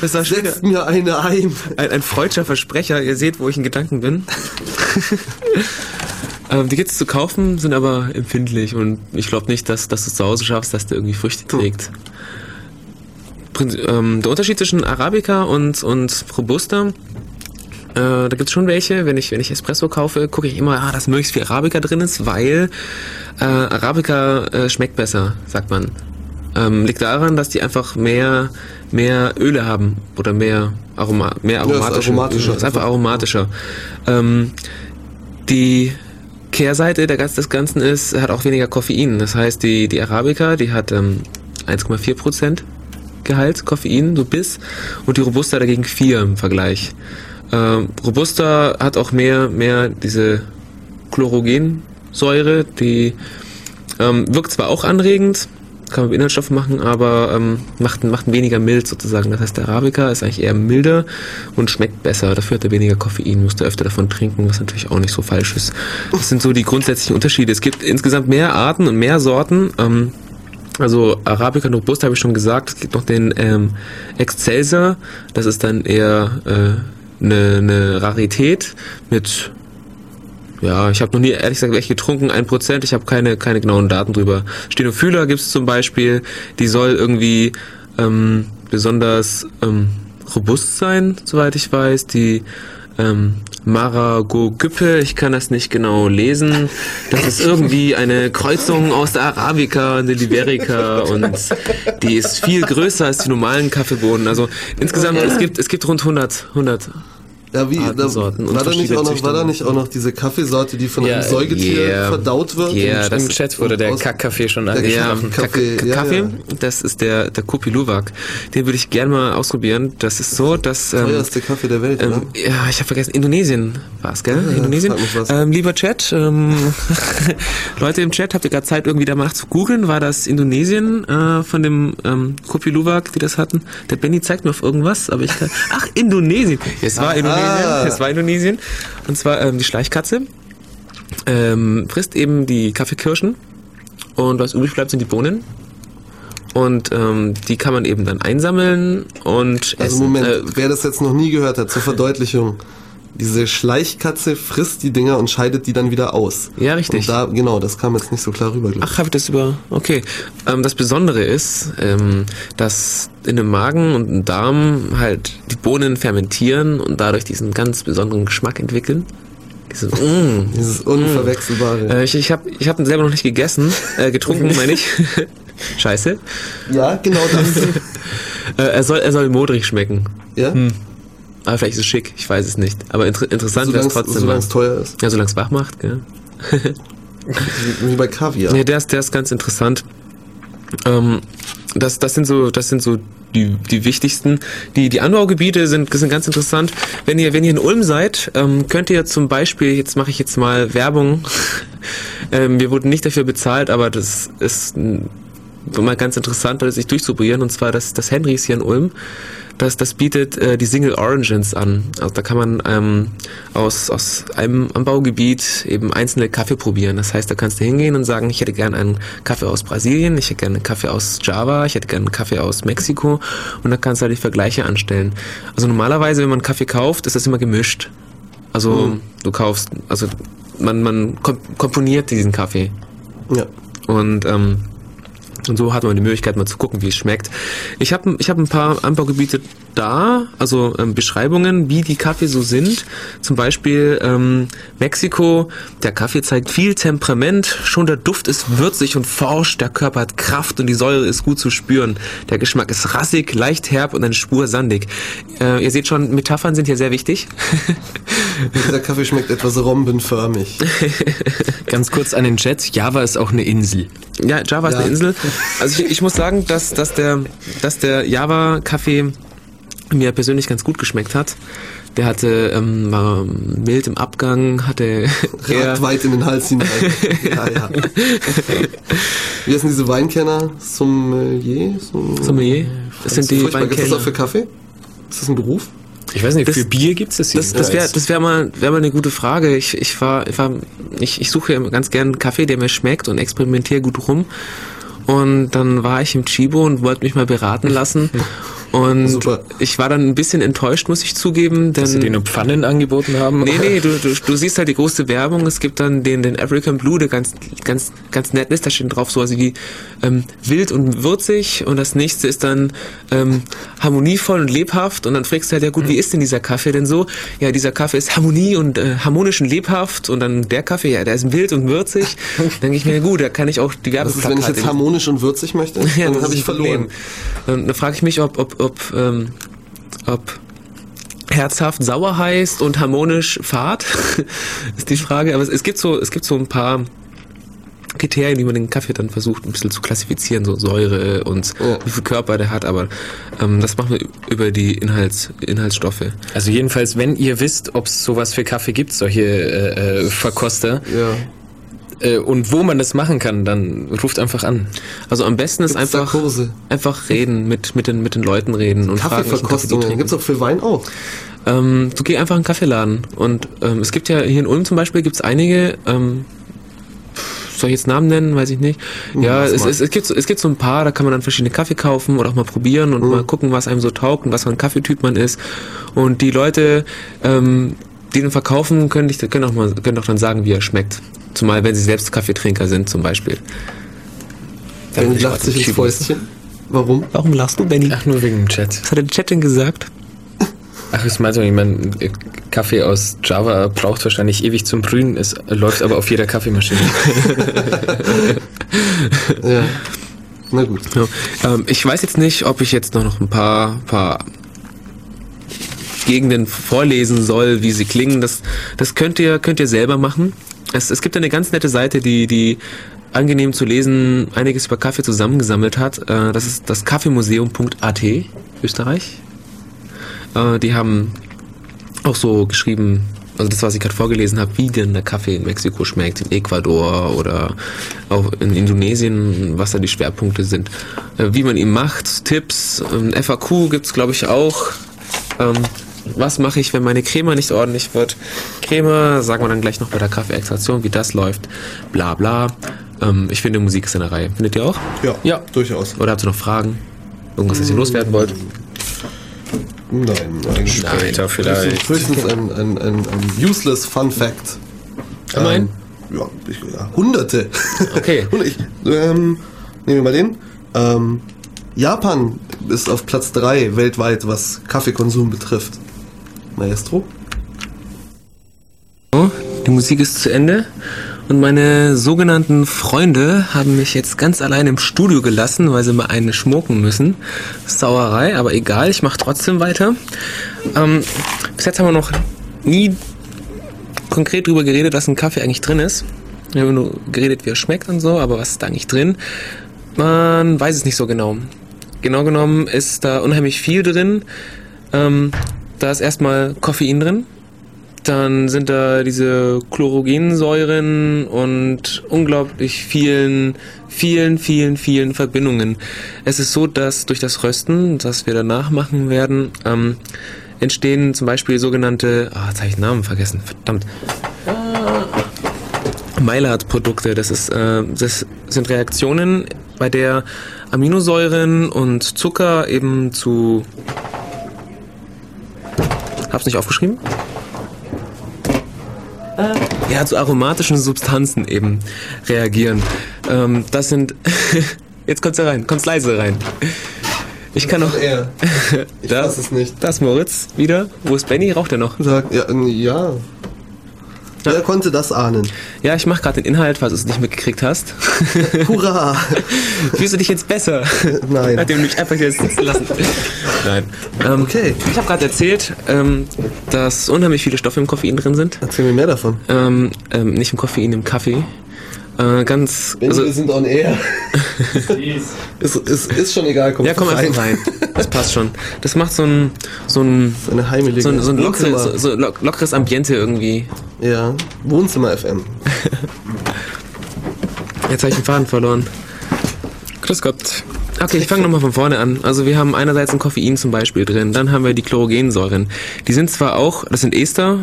Das war setzt mir eine ein. Ein, ein freudscher Versprecher. Ihr seht, wo ich in Gedanken bin. ähm, die gibt es zu kaufen, sind aber empfindlich und ich glaube nicht, dass, dass du es zu Hause schaffst, dass der irgendwie Früchte trägt. Ähm, der Unterschied zwischen Arabica und, und Robusta, äh, da gibt es schon welche. Wenn ich, wenn ich Espresso kaufe, gucke ich immer, ah, dass möglichst viel Arabica drin ist, weil äh, Arabica äh, schmeckt besser, sagt man. Ähm, liegt daran, dass die einfach mehr, mehr Öle haben oder mehr, Aroma, mehr ist aromatische. aromatischer. ist einfach aromatischer. Ähm, die Kehrseite der, des Ganzen ist, hat auch weniger Koffein. Das heißt, die, die Arabica, die hat ähm, 1,4 Prozent Gehalt Koffein, so bis, und die Robusta dagegen 4 im Vergleich. Ähm, Robusta hat auch mehr, mehr diese Chlorogensäure, die ähm, wirkt zwar auch anregend, kann man mit Inhaltsstoffen machen, aber ähm, macht, macht weniger mild sozusagen. Das heißt, der Arabica ist eigentlich eher milder und schmeckt besser. Dafür hat er weniger Koffein, musst du öfter davon trinken, was natürlich auch nicht so falsch ist. Das sind so die grundsätzlichen Unterschiede. Es gibt insgesamt mehr Arten und mehr Sorten. Ähm, also Arabica und Robusta habe ich schon gesagt. Es gibt noch den ähm, Excelsior. Das ist dann eher äh, eine, eine Rarität mit ja, ich habe noch nie ehrlich gesagt welche getrunken, ein Prozent. Ich habe keine, keine genauen Daten drüber. Stenophylla gibt es zum Beispiel, die soll irgendwie ähm, besonders ähm, robust sein, soweit ich weiß. Die ähm, Marago-Güppe, ich kann das nicht genau lesen. Das ist irgendwie eine Kreuzung aus der Arabica und der Liberica und die ist viel größer als die normalen Kaffeebohnen. Also insgesamt, es gibt, es gibt rund 100, 100 Ja, wie, da, war, da nicht auch noch, war da nicht auch noch diese Kaffeesorte, die von Ja, einem Säugetier yeah. verdaut wird? Yeah, das- Im Chat wurde der Kackkaffee schon angesprochen. Kaffee, Kaffee, ja, Kaffee ja. das ist der, der Kopi Luwak. Den würde ich gerne mal ausprobieren. Das ist so, dass... Ähm, Teuerste Kaffee der Welt, ähm, oder? ja, ich habe vergessen, Indonesien war es, gell? Ja, Indonesien. Ähm, lieber Chat, ähm, Leute im Chat, habt ihr gerade Zeit, irgendwie da mal zu googeln? War das Indonesien äh, von dem ähm, Kopi Luwak, die das hatten? Der Benny zeigt mir auf irgendwas, aber ich kann... Ach, Indonesien! Es war Aha. Indonesien, es war Indonesien. Und zwar ähm, die Schleichkatze ähm, frisst eben die Kaffeekirschen und was übrig bleibt, sind die Bohnen. Und ähm, die kann man eben dann einsammeln und Also essen. Moment, Äh, wer das jetzt noch nie gehört hat, zur Verdeutlichung. Diese Schleichkatze frisst die Dinger und scheidet die dann wieder aus. Ja, richtig. Und da, genau, das kam jetzt nicht so klar rüber, glaube ich. Ach, habe ich das über. Okay. Ähm, das Besondere ist, ähm, dass in dem Magen und im Darm halt die Bohnen fermentieren und dadurch diesen ganz besonderen Geschmack entwickeln. Dieses, mm, Dieses Unverwechselbare. äh, ich ich habe ich hab ihn selber noch nicht gegessen, äh, getrunken meine ich. Scheiße. ja, genau das. Äh, er soll er soll modrig schmecken. ja? Aber vielleicht ist es schick, ich weiß es nicht. Aber inter interessant wäre es Solange trotzdem. mal. es teuer ist. Ja, solange es wach macht, gell? Wie, bei Kaviar. Ja, der ist, der ist ganz interessant. Ähm, das, das sind so, das sind so die, die wichtigsten. Die, die Anbaugebiete sind, sind ganz interessant. Wenn ihr, wenn ihr in Ulm seid, ähm, könnt ihr zum Beispiel, jetzt mache ich jetzt mal Werbung. ähm, wir wurden nicht dafür bezahlt, aber das ist mal ganz interessant, das sich durchzuprobieren. Und zwar das, das Henrys hier in Ulm. Das, das bietet äh, die Single Origins an. Also da kann man ähm, aus, aus einem Anbaugebiet eben einzelne Kaffee probieren. Das heißt, da kannst du hingehen und sagen, ich hätte gern einen Kaffee aus Brasilien, ich hätte gern einen Kaffee aus Java, ich hätte gern einen Kaffee aus Mexiko und da kannst du halt die Vergleiche anstellen. Also normalerweise, wenn man Kaffee kauft, ist das immer gemischt. Also du kaufst, also man, man kom komponiert diesen Kaffee. Ja. Und, ähm, und so hat man die Möglichkeit, mal zu gucken, wie es schmeckt. Ich habe ich hab ein paar Anbaugebiete da, also ähm, Beschreibungen, wie die Kaffee so sind. Zum Beispiel ähm, Mexiko, der Kaffee zeigt viel Temperament, schon der Duft ist würzig und forsch, der Körper hat Kraft und die Säure ist gut zu spüren. Der Geschmack ist rassig, leicht herb und eine Spur sandig. Äh, ihr seht schon, Metaphern sind hier sehr wichtig. Dieser Kaffee schmeckt etwas rombenförmig. Ganz kurz an den Chat. Java ist auch eine Insel. Ja, Java ist Ja. eine Insel. Also ich, ich muss sagen, dass, dass der, dass der Java-Kaffee mir persönlich ganz gut geschmeckt hat. Der hatte ähm, war mild im Abgang, hatte eher, Ragt weit in den Hals hinein. ja, ja. Wie heißen diese Weinkenner? Sommelier? Somm- Sommelier. Das sind die. Gibt es das auch Weinkenner. für Kaffee? Ist das ein Beruf? Ich weiß nicht, Das- für Bier gibt es das hier. Das, das wäre das wär mal, wär mal eine gute Frage. Ich, ich, war, ich, war, ich, ich suche ja ganz gern einen Kaffee, der mir schmeckt und experimentiere gut rum. Und dann war ich im Chibo und wollte mich mal beraten lassen. Und Super. ich war dann ein bisschen enttäuscht, muss ich zugeben. Denn dass sie dir nur Pfannen angeboten haben. Nee, nee, du, du, du siehst halt die große Werbung. Es gibt dann den, den African Blue, der ganz, ganz, ganz nett ist. Da steht drauf so also wie ähm, wild und würzig. Und das nächste ist dann ähm, harmonievoll und lebhaft. Und dann fragst du halt, ja gut, wie ist denn dieser Kaffee denn so? Ja, dieser Kaffee ist Harmonie und äh, harmonisch und lebhaft. Und dann der Kaffee, ja, der ist wild und würzig. Dann denke ich mir, ja gut, da kann ich auch die ist, wenn ich jetzt harmonisch und würzig möchte? ja, Dann habe ich verloren. Dann, dann frage ich mich, ob, ob, ob, ähm, ob herzhaft sauer heißt und harmonisch fad, ist die Frage. Aber es, es gibt so, es gibt so ein paar Kriterien, wie man den Kaffee dann versucht, ein bisschen zu klassifizieren, so Säure und Ja. wie viel Körper der hat, aber ähm, das machen wir über die Inhalts, Inhaltsstoffe. Also jedenfalls, wenn ihr wisst, ob es sowas für Kaffee gibt, solche äh, äh, Verkoster, Ja. Äh, und wo man das machen kann, dann ruft einfach an. Also am besten ist Gibt's einfach, Kurse? einfach reden, mit, mit, den, mit den Leuten reden und fragen, Kaffee Kaffeeverkostung. trinken. Gibt's auch für Wein auch. Ähm, du geh einfach in einen Kaffeeladen und ähm, es gibt ja hier in Ulm zum Beispiel gibt's einige, ähm, soll ich jetzt Namen nennen, weiß ich nicht. Ja, lass es, es, es, gibt, so- es gibt so ein paar, da kann man dann verschiedene Kaffee kaufen oder auch mal probieren und mal gucken, was einem so taugt und was für ein Kaffeetyp man ist. Und die Leute, ähm, den verkaufen, können, dich, können, auch mal, können auch dann sagen, wie er schmeckt. Zumal wenn sie selbst Kaffeetrinker sind zum Beispiel. Dann Benny ich lacht sich ins. Fäustchen. Warum? Warum lachst du, Benny? Ach, nur wegen dem Chat. Was hat der Chat denn gesagt? Ach, ich meinte, ich meine, äh, Kaffee aus Java braucht wahrscheinlich ewig zum Brühen, es läuft aber auf jeder Kaffeemaschine. Ja. Na gut. Ja, ähm, ich weiß jetzt nicht, ob ich jetzt noch noch ein paar, paar Gegenden vorlesen soll, wie sie klingen. Das, das könnt ihr, könnt ihr selber machen. Es, es gibt eine ganz nette Seite, die, die angenehm zu lesen einiges über Kaffee zusammengesammelt hat. Äh, das ist das Kaffeemuseum.at, Österreich. Äh, die haben auch so geschrieben, also das, was ich gerade vorgelesen habe, wie denn der Kaffee in Mexiko schmeckt, in Ecuador oder auch in Indonesien, was da die Schwerpunkte sind, äh, wie man ihn macht, Tipps, ähm, FAQ gibt's glaube ich auch. Was mache ich, wenn meine Crema nicht ordentlich wird? Crema, sagen wir dann gleich noch bei der Kaffeeextraktion, wie das läuft, bla bla. Ähm, ich finde, Musik ist eine Reihe. Findet ihr auch? Ja, Ja. durchaus. Oder habt ihr noch Fragen? Irgendwas, was ihr loswerden wollt? Nein, eigentlich Später vielleicht. Höchstens ein, ein, ein, ein useless Fun Fact. Immerhin. Ähm, ja, ich, ja, hunderte. Okay. Und ich, ähm, nehmen wir mal den. Ähm, Japan ist auf Platz 3 weltweit, was Kaffeekonsum betrifft. Maestro? Die Musik ist zu Ende und meine sogenannten Freunde haben mich jetzt ganz allein im Studio gelassen, weil sie mal eine schmucken müssen. Sauerei, aber egal, ich mache trotzdem weiter. Ähm, bis jetzt haben wir noch nie konkret drüber geredet, was in Kaffee eigentlich drin ist. Wir haben nur geredet, wie er schmeckt und so, aber was ist da eigentlich drin? Man weiß es nicht so genau. Genau genommen ist da unheimlich viel drin. Ähm, da ist erstmal Koffein drin. Dann sind da diese Chlorogensäuren und unglaublich vielen, vielen, vielen, vielen Verbindungen. Es ist so, dass durch das Rösten, das wir danach machen werden, ähm, entstehen zum Beispiel sogenannte, ah, jetzt habe ich den Namen vergessen, verdammt. Maillard-Produkte, das, äh, das sind Reaktionen, bei der Aminosäuren und Zucker eben zu... Hab's nicht aufgeschrieben? ja, zu aromatischen Substanzen eben reagieren. Ähm, das sind. Jetzt kommt's ja rein, kommt's leise rein. Ich kann noch. Er. Ich Da- weiß es nicht. Das Moritz wieder. Wo ist Benny? Raucht er noch? Sagt, ja, äh, ja. Wer konnte das ahnen? Ja, ich mache gerade den Inhalt, falls du es nicht mitgekriegt hast. Hurra! Fühlst du dich jetzt besser? Nein. Nachdem du mich einfach hier sitzen lassen. Nein. Ähm, Okay. Ich habe gerade erzählt, ähm, dass unheimlich viele Stoffe im Koffein drin sind. Erzähl mir mehr davon. Ähm, ähm, nicht im Koffein, im Kaffee. Äh, ganz. Also, Also, wir sind on air. ist, ist, ist schon egal, komm ja, komm rein. einfach rein. Das passt schon. Das macht so ein, so ein, So eine heimelige so ein, so ein lockeres, so, so lock- lockeres Ambiente irgendwie. Ja, Wohnzimmer FM. Jetzt habe ich den Faden verloren. Grüß Gott. Okay, ich fange nochmal von vorne an. Also wir haben einerseits ein Koffein zum Beispiel drin, dann haben wir die Chlorogensäuren. Die sind zwar auch, das sind Ester,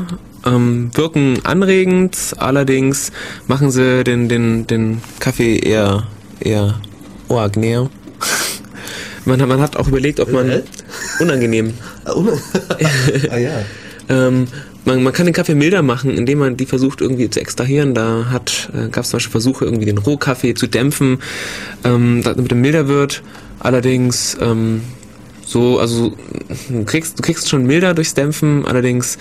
ähm, wirken anregend, allerdings machen sie den, den, den Kaffee eher, eher oagnär. Man, hat- man hat auch überlegt, ob man... Hä? Unangenehm. Ah, ah ja. Ähm, man, man kann den Kaffee milder machen, indem man die versucht irgendwie zu extrahieren. Da hat äh, gab es zum Beispiel Versuche, irgendwie den Rohkaffee zu dämpfen, ähm, damit er milder wird. Allerdings ähm, so, also du kriegst, du kriegst schon milder durchs Dämpfen, allerdings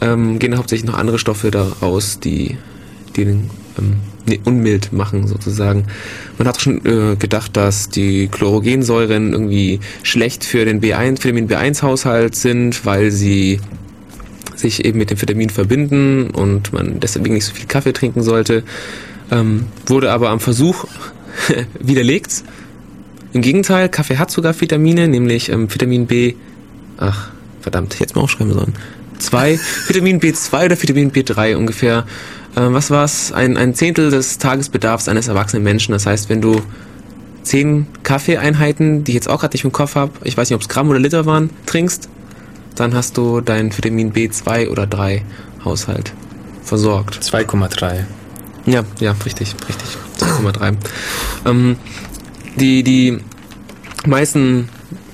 ähm, gehen hauptsächlich noch andere Stoffe da raus, die, die den ähm, nee, unmild machen sozusagen. Man hat schon äh, gedacht, dass die Chlorogensäuren irgendwie schlecht für den B1, für den B1-Haushalt sind, weil sie sich eben mit dem Vitamin verbinden und man deswegen nicht so viel Kaffee trinken sollte. ähm, wurde aber am Versuch widerlegt. Im Gegenteil, Kaffee hat sogar Vitamine, nämlich ähm, Vitamin B. Ach, verdammt, jetzt mal aufschreiben sollen. Zwei, Vitamin B2 oder Vitamin B3 ungefähr. Äh, was war's? Ein, ein Zehntel des Tagesbedarfs eines erwachsenen Menschen. Das heißt, wenn du zehn Kaffeeeinheiten, die ich jetzt auch gerade nicht im Kopf habe, ich weiß nicht, ob es Gramm oder Liter waren, trinkst, dann hast du deinen Vitamin B2 oder 3 Haushalt versorgt. 2,3. Ja, ja, richtig, richtig. 2,3. ähm, die, die meisten,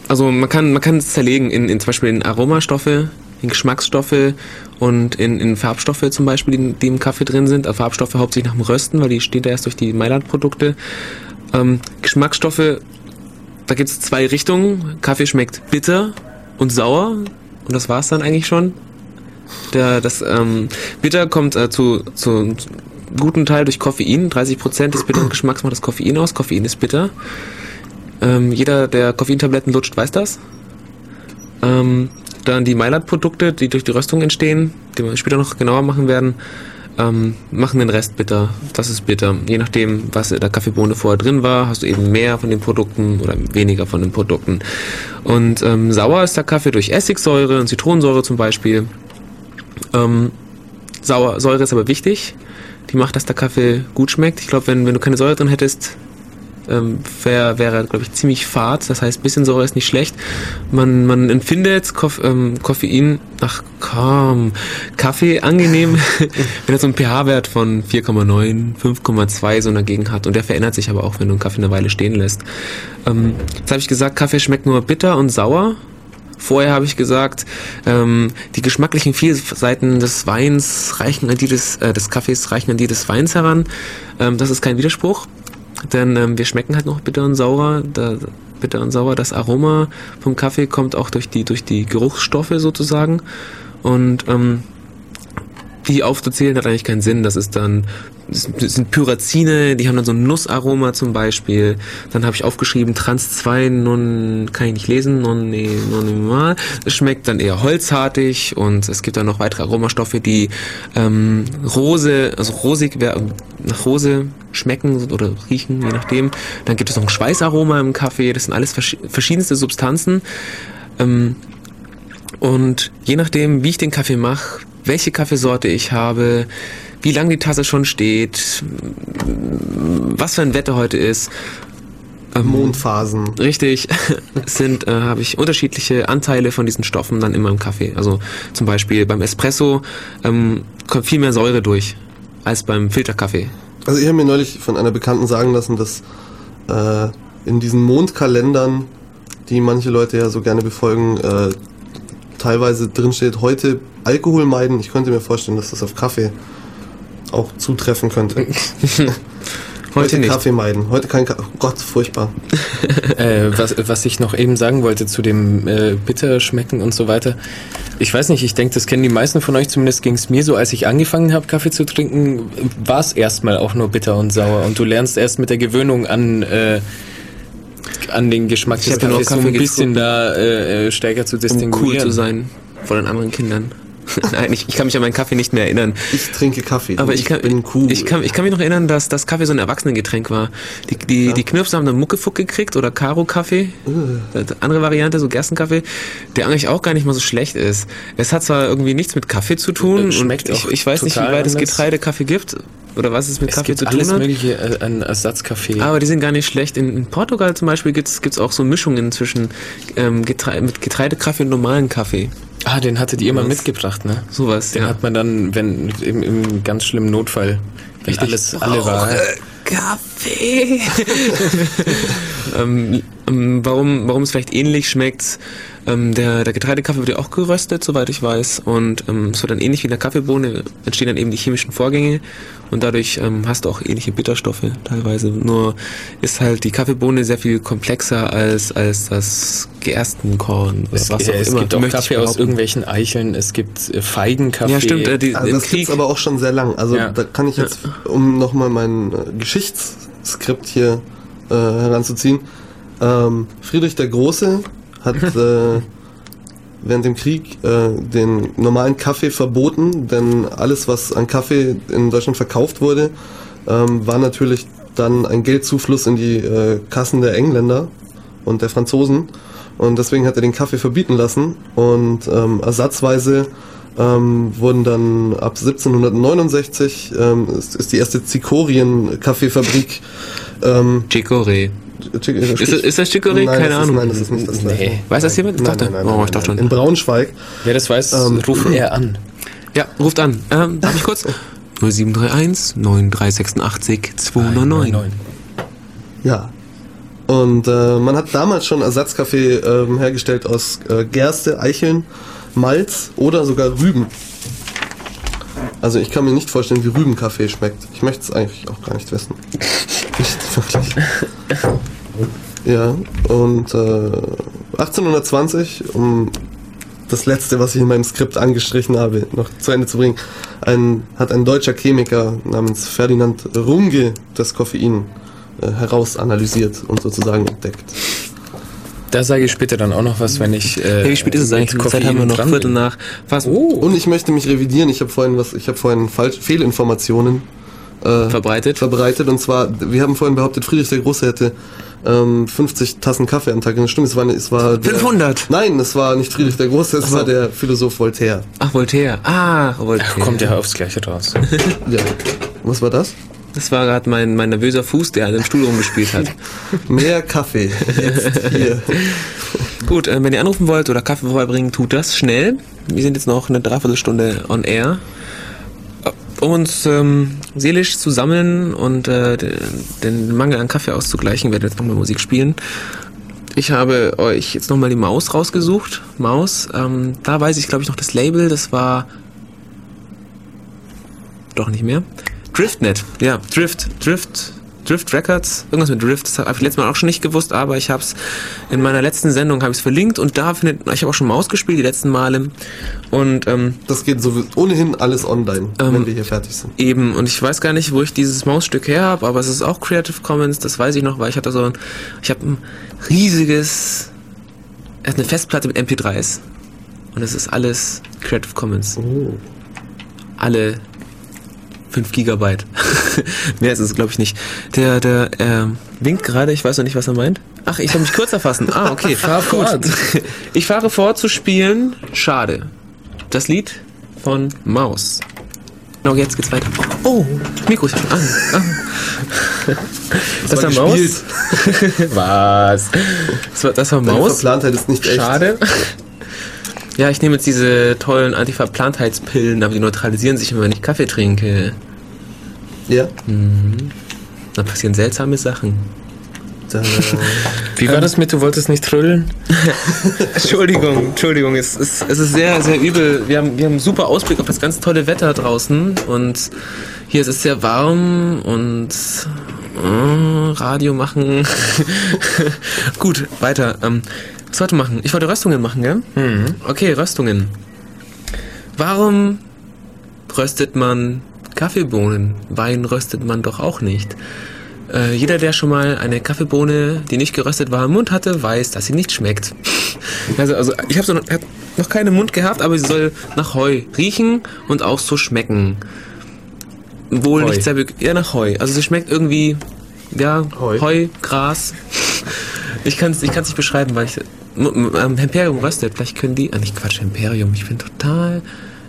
also man kann, man kann es zerlegen in, in zum Beispiel in Aromastoffe, in Geschmacksstoffe und in, in Farbstoffe zum Beispiel, die, die im Kaffee drin sind. Also Farbstoffe hauptsächlich nach dem Rösten, weil die stehen da erst durch die Mailand-Produkte. Ähm, Geschmacksstoffe, da gibt es zwei Richtungen. Kaffee schmeckt bitter und sauer und das war's dann eigentlich schon. Der, das ähm, Bitter kommt äh, zu, zu guten Teil durch Koffein. 30% des bitteren Geschmacks macht das Koffein aus. Koffein ist bitter. Ähm, jeder, der Koffeintabletten lutscht, weiß das. Ähm, dann die Maillard-Produkte, die durch die Röstung entstehen, die wir später noch genauer machen werden, ähm, machen den Rest bitter. Das ist bitter. Je nachdem, was in der Kaffeebohne vorher drin war, hast du eben mehr von den Produkten oder weniger von den Produkten. Und ähm, sauer ist der Kaffee durch Essigsäure und Zitronensäure zum Beispiel. Ähm, Sauer, Säure ist aber wichtig. Die macht, dass der Kaffee gut schmeckt. Ich glaube, wenn, wenn du keine Säure drin hättest, ähm, wäre, glaube ich, ziemlich fad. Das heißt, bisschen Säure ist nicht schlecht. Man, man empfindet Koff, ähm, Koffein, ach komm, Kaffee angenehm, wenn er so einen pH-Wert von 4,9, 5,2 so dagegen hat. Und der verändert sich aber auch, wenn du einen Kaffee eine Weile stehen lässt. Ähm, jetzt habe ich gesagt, Kaffee schmeckt nur bitter und sauer. Vorher habe ich gesagt, ähm, die geschmacklichen Vielseiten des Weins reichen an die des, äh, des Kaffees reichen an die des Weins heran. Ähm, das ist kein Widerspruch, denn ähm, wir schmecken halt noch bitter und sauer. Da, bitter und sauer. Das Aroma vom Kaffee kommt auch durch die durch die Geruchsstoffe sozusagen und ähm, die aufzuzählen hat eigentlich keinen Sinn. Das ist dann das sind Pyrazine, die haben dann so ein Nussaroma zum Beispiel. Dann habe ich aufgeschrieben Trans 2, non, kann ich nicht lesen, non, nee, non mal. Es schmeckt dann eher holzhartig und es gibt dann noch weitere Aromastoffe, die ähm, Rose, also rosig, nach Rose schmecken oder riechen, je nachdem. Dann gibt es noch ein Schweißaroma im Kaffee. Das sind alles verschiedenste Substanzen. Ähm, und je nachdem, wie ich den Kaffee mache, welche Kaffeesorte ich habe, wie lange die Tasse schon steht, was für ein Wetter heute ist. Ähm, Mondphasen. Richtig, sind, äh, habe ich unterschiedliche Anteile von diesen Stoffen dann immer im Kaffee. Also zum Beispiel beim Espresso ähm, kommt viel mehr Säure durch als beim Filterkaffee. Also ich habe mir neulich von einer Bekannten sagen lassen, dass äh, in diesen Mondkalendern, die manche Leute ja so gerne befolgen, äh, teilweise drin steht, heute Alkohol meiden. Ich könnte mir vorstellen, dass das auf Kaffee auch zutreffen könnte. Heute, Heute. Kaffee meiden. Heute kein Kaffee. Oh Gott, furchtbar. äh, was, was ich noch eben sagen wollte zu dem äh, bitter schmecken und so weiter. Ich weiß nicht, ich denke, das kennen die meisten von euch, zumindest ging es mir so, als ich angefangen habe, Kaffee zu trinken, war es erstmal auch nur bitter und sauer. Und du lernst erst mit der Gewöhnung an, äh, an den Geschmack Ich des Kaffees Kaffee ein bisschen da äh, äh, stärker zu um distinguieren. cool zu sein vor den anderen Kindern. Nein, ich, ich kann mich an meinen Kaffee nicht mehr erinnern. Ich trinke Kaffee. Aber ich kann, bin cool. ich, kann, ich kann mich noch erinnern, dass das Kaffee so ein Erwachsenengetränk war. Die, die, Ja. die Knirpse haben dann Muckefuck gekriegt oder Karo-Kaffee. Äh. Andere Variante, so Gerstenkaffee, der eigentlich auch gar nicht mal so schlecht ist. Es hat zwar irgendwie nichts mit Kaffee zu tun. Äh, schmeckt und ich, auch ich weiß nicht, wie weit es anders. Getreidekaffee gibt oder was es mit es Kaffee gibt zu tun alles hat. mögliche äh, an Ersatzkaffee. Aber die sind gar nicht schlecht. In, in Portugal zum Beispiel gibt's gibt's auch so Mischungen zwischen ähm, Getre mit Getreidekaffee und normalen Kaffee. Ah, den hattet ihr immer mitgebracht, ne? Sowas, Den ja. hat man dann, wenn im, im ganz schlimmen Notfall, wenn Richtig. alles alle war. Kaffee. ähm, ähm, warum, warum es vielleicht ähnlich schmeckt, ähm, der, der Getreidekaffee wird ja auch geröstet, soweit ich weiß. Und ähm, es wird dann ähnlich wie in der Kaffeebohne entstehen dann eben die chemischen Vorgänge und dadurch ähm, hast du auch ähnliche Bitterstoffe teilweise. Nur ist halt die Kaffeebohne sehr viel komplexer als, als das Gerstenkorn oder Es, was auch es immer. gibt auch möchte Kaffee aus irgendwelchen Eicheln, es gibt äh, Feigenkaffee. Ja, stimmt. Äh, die, Also im das Krieg. gibt's aber auch schon sehr lang. Also Ja. da kann ich jetzt, um nochmal mein äh, Geschichtsskript hier äh, heranzuziehen. Ähm, Friedrich der Große hat äh, während dem Krieg äh, den normalen Kaffee verboten, denn alles, was an Kaffee in Deutschland verkauft wurde, ähm, war natürlich dann ein Geldzufluss in die äh, Kassen der Engländer und der Franzosen. Und deswegen hat er den Kaffee verbieten lassen. Und ähm, ersatzweise ähm, wurden dann ab 1769 ähm, ist, ist die erste Zikorien-Kaffeefabrik. Ähm, Chicorée. Chick- Ist, das- ist das Chicorée? Nein, Keine das Ahnung. Ist, nein, das ist nicht das gleiche. Nee. Weiß das jemand? Ich Nein, dachte, nein, nein, oh, nein, ich dachte schon. In Braunschweig. Wer das weiß, Ähm, ruft er an. Ja, ruft an. Ähm, darf ich kurz? 0731 9386 209. Ja. Und äh, man hat damals schon Ersatzkaffee ähm, hergestellt aus äh, Gerste, Eicheln, Malz oder sogar Rüben. Also ich kann mir nicht vorstellen, wie Rübenkaffee schmeckt. Ich möchte es eigentlich auch gar nicht wissen. Nicht wirklich. Ja, und äh, 1820, um das letzte, was ich in meinem Skript angestrichen habe, noch zu Ende zu bringen, ein, hat ein deutscher Chemiker namens Ferdinand Runge das Koffein äh, herausanalysiert und sozusagen entdeckt. Da sage ich später dann auch noch was, wenn ich. Äh, Hey, wie spät ist es eigentlich? Die Zeit haben wir Koffein noch dran Viertel bin. nach. Was? Oh. Und ich möchte mich revidieren. Ich habe vorhin was, ich habe vorhin falsch, Fehlinformationen äh, Verbreitet? verbreitet. Und zwar, wir haben vorhin behauptet, Friedrich der Große hätte ähm, 50 Tassen Kaffee am Tag. Das stimmt, es war, es war der, 500? Nein, es war nicht Friedrich der Große, es war der Philosoph Voltaire. Ach, Voltaire. Ah, Voltaire. Ach, kommt ja aufs Gleiche raus. Ja. Was war das? Das war gerade mein, mein nervöser Fuß, der an dem Stuhl rumgespielt hat. Mehr Kaffee. Jetzt hier. Gut, äh, wenn ihr anrufen wollt oder Kaffee vorbeibringen, tut das schnell. Wir sind jetzt noch eine Dreiviertelstunde on air. Um uns ähm, seelisch zu sammeln und äh, den, den Mangel an Kaffee auszugleichen, werden wir jetzt nochmal Musik spielen. Ich habe euch jetzt nochmal die Maus rausgesucht. Maus, ähm, da weiß ich glaube ich noch das Label, das war doch nicht mehr. Driftnet, ja, Drift, Drift, Drift Records, irgendwas mit Drift, das habe ich letztes Mal auch schon nicht gewusst, aber ich habe es in meiner letzten Sendung habe ich es verlinkt und da findet, ich habe auch schon Maus gespielt die letzten Male und ähm, Das geht so ohnehin alles online, wenn wir hier fertig sind. Eben, und ich weiß gar nicht, wo ich dieses Mausstück her habe, aber es ist auch Creative Commons, das weiß ich noch, weil ich hatte so ein, ich habe ein riesiges, er eine Festplatte mit MP3s. Und das ist alles Creative Commons. Oh. Alle 5 Gigabyte. Mehr ist es, glaube ich, nicht. Der, der, ähm, winkt gerade, ich weiß noch nicht, was er meint. Ach, ich soll mich kurz erfassen. Ah, okay. Fahr fort. Ich fahre fort zu spielen. Schade. Das Lied von Maus. Genau, jetzt geht's weiter. Oh, Mikro ist an. an. Das, war war Maus. Was? Das war, das war Deine Maus. Verplantheit ist nicht echt. Schade. Ja, ich nehme jetzt diese tollen Antiverplantheitspillen, aber die neutralisieren sich, immer, wenn ich Kaffee trinke. Ja. Dann passieren seltsame Sachen. Da, Wie war das mit, du wolltest nicht trödeln? Entschuldigung, Entschuldigung, es ist, es ist sehr, sehr übel. Wir haben, wir haben einen super Ausblick auf das ganz tolle Wetter draußen und hier ist es sehr warm und äh, Radio machen. Gut, weiter. Ähm, was wollte machen? Ich wollte Röstungen machen, gell? Okay, Röstungen. Warum röstet man Kaffeebohnen? Wein röstet man doch auch nicht. Äh, jeder, der schon mal eine Kaffeebohne, die nicht geröstet war, im Mund hatte, weiß, dass sie nicht schmeckt. Also, also ich habe so noch, hab noch keine im Mund gehabt, aber sie soll nach Heu riechen und auch so schmecken. Wohl Heu. nicht sehr ja nach Heu. Also sie schmeckt irgendwie ja Heu. Heu, Gras. Ich kann es ich kann's nicht beschreiben, weil ich ähm, Imperium röstet. Vielleicht können die, ah nicht Quatsch Imperium. Ich bin total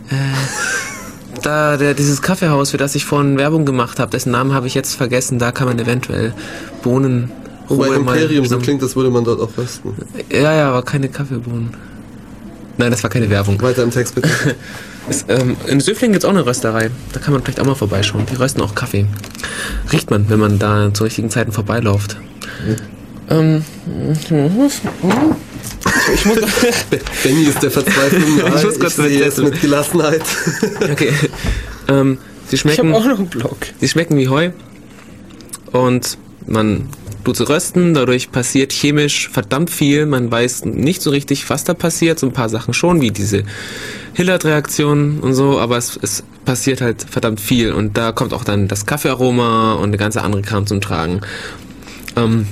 äh, da der, dieses Kaffeehaus, für das ich vorhin Werbung gemacht habe, dessen Namen habe ich jetzt vergessen, da kann man eventuell Bohnen wobei mal Imperium so klingt, als würde man dort auch rösten. Ja, ja, aber keine Kaffeebohnen. Nein, das war keine Werbung. Weiter im Text bitte. Es, ähm, in Söfling gibt es auch eine Rösterei. Da kann man vielleicht auch mal vorbeischauen. Die rösten auch Kaffee. Riecht man, wenn man da zu richtigen Zeiten vorbeiläuft. Ähm, ich muss, Benny ist der Verzweiflung. Ich muss kurz sehe es mit Gelassenheit. okay. Ähm, sie Ich habe schmecken. auch noch einen Blog. Die schmecken wie Heu und man tut sie rösten, dadurch passiert chemisch verdammt viel. Man weiß nicht so richtig, was da passiert. So ein paar Sachen schon, wie diese Hillard-Reaktion und so, aber es, es passiert halt verdammt viel und da kommt auch dann das Kaffeearoma und eine ganze andere Kram zum Tragen. Ähm,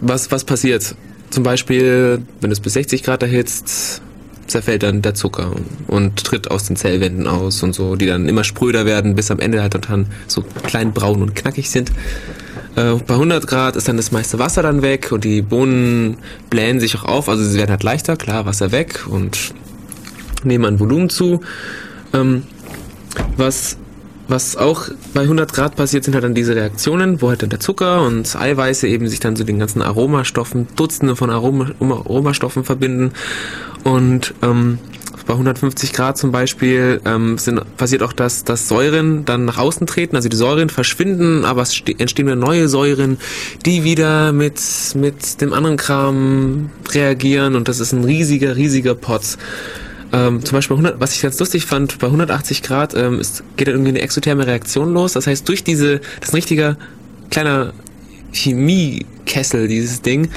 was, was passiert? Zum Beispiel, wenn du es bis 60 Grad erhitzt, zerfällt dann der Zucker und tritt aus den Zellwänden aus und so, die dann immer spröder werden, bis am Ende halt dann so klein braun und knackig sind. Äh, bei 100 Grad ist dann das meiste Wasser dann weg und die Bohnen blähen sich auch auf, also sie werden halt leichter, klar, Wasser weg und nehmen an Volumen zu. Ähm, was was auch bei 100 Grad passiert, sind halt dann diese Reaktionen, wo halt dann der Zucker und Eiweiße eben sich dann zu so den ganzen Aromastoffen, Dutzende von Aroma, Aromastoffen verbinden. Und ähm, bei 150 Grad zum Beispiel ähm, sind, passiert auch, dass, dass Säuren dann nach außen treten, also die Säuren verschwinden, aber es entstehen wieder neue Säuren, die wieder mit, mit dem anderen Kram reagieren und das ist ein riesiger, riesiger Potz. Ähm, zum Beispiel 100, was ich ganz lustig fand, bei 180 Grad ähm, ist, geht dann irgendwie eine exotherme Reaktion los. Das heißt, durch diese, das ist ein richtiger kleiner Chemiekessel, dieses Ding,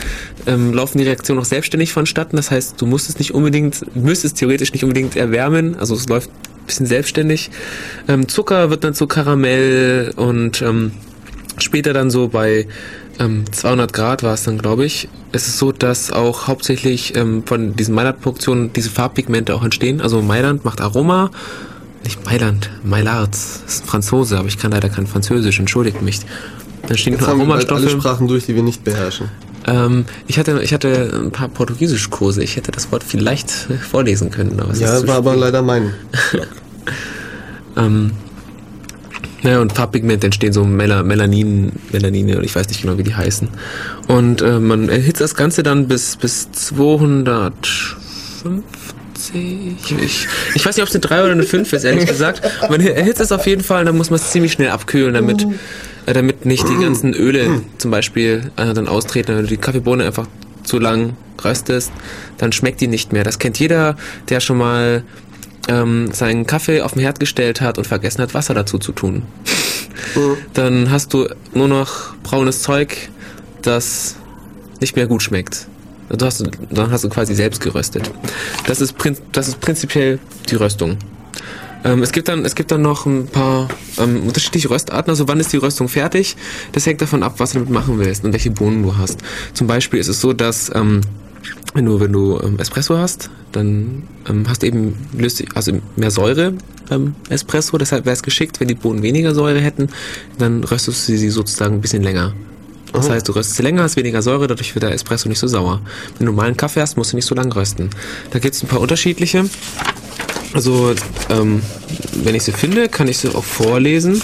ähm, laufen die Reaktionen auch selbstständig vonstatten. Das heißt, du musst es nicht unbedingt, müsstest theoretisch nicht unbedingt erwärmen. Also es läuft ein bisschen selbstständig. Ähm, Zucker wird dann zu Karamell und ähm, später dann so bei ähm, 200 Grad war es dann, glaube ich. Es ist so, dass auch hauptsächlich ähm, von diesen Maillard-Produktionen diese Farbpigmente auch entstehen. Also Mailand macht Aroma, nicht Mailand, Maillard, ist ein Franzose, aber ich kann leider kein Französisch, entschuldigt mich. Da stehen Jetzt nur haben Aromastoffe. Wir alle Sprachen durch, die wir nicht beherrschen. Ähm, ich, hatte, ich hatte ein paar Portugiesischkurse. Ich hätte das Wort vielleicht vorlesen können. Aber ja, war aber leider mein. ähm, ja, und Farbpigmente entstehen so Mel Melanin, Melanine, ich weiß nicht genau, wie die heißen. Und äh, man erhitzt das Ganze dann bis, bis 250. Ich, ich weiß nicht, ob es eine 3 oder eine 5 ist, ehrlich gesagt. Man erhitzt es auf jeden Fall, dann muss man es ziemlich schnell abkühlen, damit, äh, damit nicht die ganzen Öle zum Beispiel äh, dann austreten. Wenn du die Kaffeebohne einfach zu lang röstest, dann schmeckt die nicht mehr. Das kennt jeder, der schon mal ähm, seinen Kaffee auf den Herd gestellt hat und vergessen hat, Wasser dazu zu tun. Mhm. Dann hast du nur noch braunes Zeug, das nicht mehr gut schmeckt. Du hast, dann hast du quasi selbst geröstet. Das ist, das ist prinzipiell die Röstung. Ähm, es, gibt dann, es gibt dann noch ein paar ähm, unterschiedliche Röstarten. Also wann ist die Röstung fertig? Das hängt davon ab, was du damit machen willst und welche Bohnen du hast. Zum Beispiel ist es so, dass ähm, wenn du, wenn du ähm, Espresso hast, dann ähm, hast du eben löst, also mehr Säure beim Espresso. Deshalb wäre es geschickt, wenn die Bohnen weniger Säure hätten, dann röstest du sie sozusagen ein bisschen länger. Das oh. heißt, du röstest sie länger, hast weniger Säure, dadurch wird der Espresso nicht so sauer. Wenn du normalen Kaffee hast, musst du nicht so lang rösten. Da gibt es ein paar unterschiedliche. Also, ähm, wenn ich sie finde, kann ich sie auch vorlesen.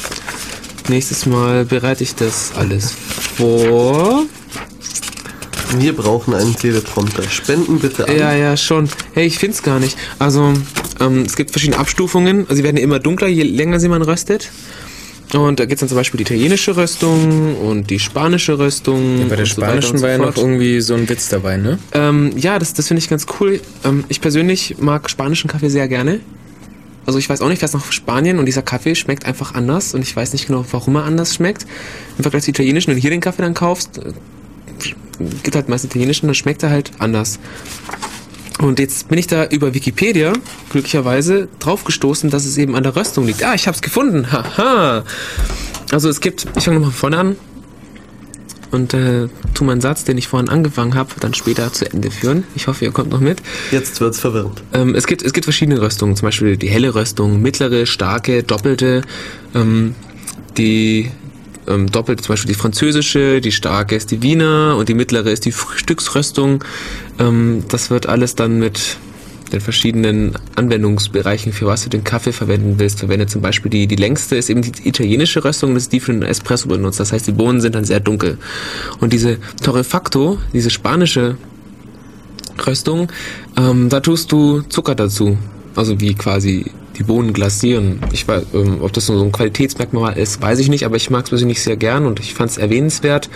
Nächstes Mal bereite ich das alles vor. Wir brauchen einen Teleprompter. Spenden bitte an. Ja, ja, schon. Hey, ich find's gar nicht. Also, ähm, es gibt verschiedene Abstufungen. Also, sie werden immer dunkler, je länger sie man röstet. Und da gibt es dann zum Beispiel die italienische Röstung und die spanische Röstung. Ja, bei der spanischen so war ja noch irgendwie so ein Witz dabei, ne? Ähm, ja, das, das finde ich ganz cool. Ähm, ich persönlich mag spanischen Kaffee sehr gerne. Also ich weiß auch nicht, was nach Spanien und dieser Kaffee schmeckt einfach anders und ich weiß nicht genau, warum er anders schmeckt. Im Vergleich zu italienischen, wenn du hier den Kaffee dann kaufst, gibt halt meist italienischen, dann schmeckt er halt anders. Und jetzt bin ich da über Wikipedia glücklicherweise draufgestoßen, dass es eben an der Röstung liegt. Ah, ich habe es gefunden. Haha. Also es gibt, ich fange nochmal von vorne an und äh, tu meinen Satz, den ich vorhin angefangen habe, dann später zu Ende führen. Ich hoffe, ihr kommt noch mit. Jetzt wird's verwirrend. Ähm, es, gibt, es gibt verschiedene Röstungen, zum Beispiel die helle Röstung, mittlere, starke, doppelte. Ähm, die ähm, doppelt, zum Beispiel die französische, die starke ist die Wiener und die mittlere ist die Frühstücksröstung. Ähm, das wird alles dann mit den verschiedenen Anwendungsbereichen, für was du den Kaffee verwenden willst, verwendet. Zum Beispiel die, die längste ist eben die italienische Röstung, das ist die für den Espresso benutzt. Das heißt, die Bohnen sind dann sehr dunkel. Und diese Torrefacto, diese spanische Röstung, ähm, da tust du Zucker dazu. Also wie quasi die Bohnen glasieren. Ich weiß, ähm, ob das so ein Qualitätsmerkmal ist, weiß ich nicht, aber ich mag es persönlich sehr gern und ich fand es erwähnenswert.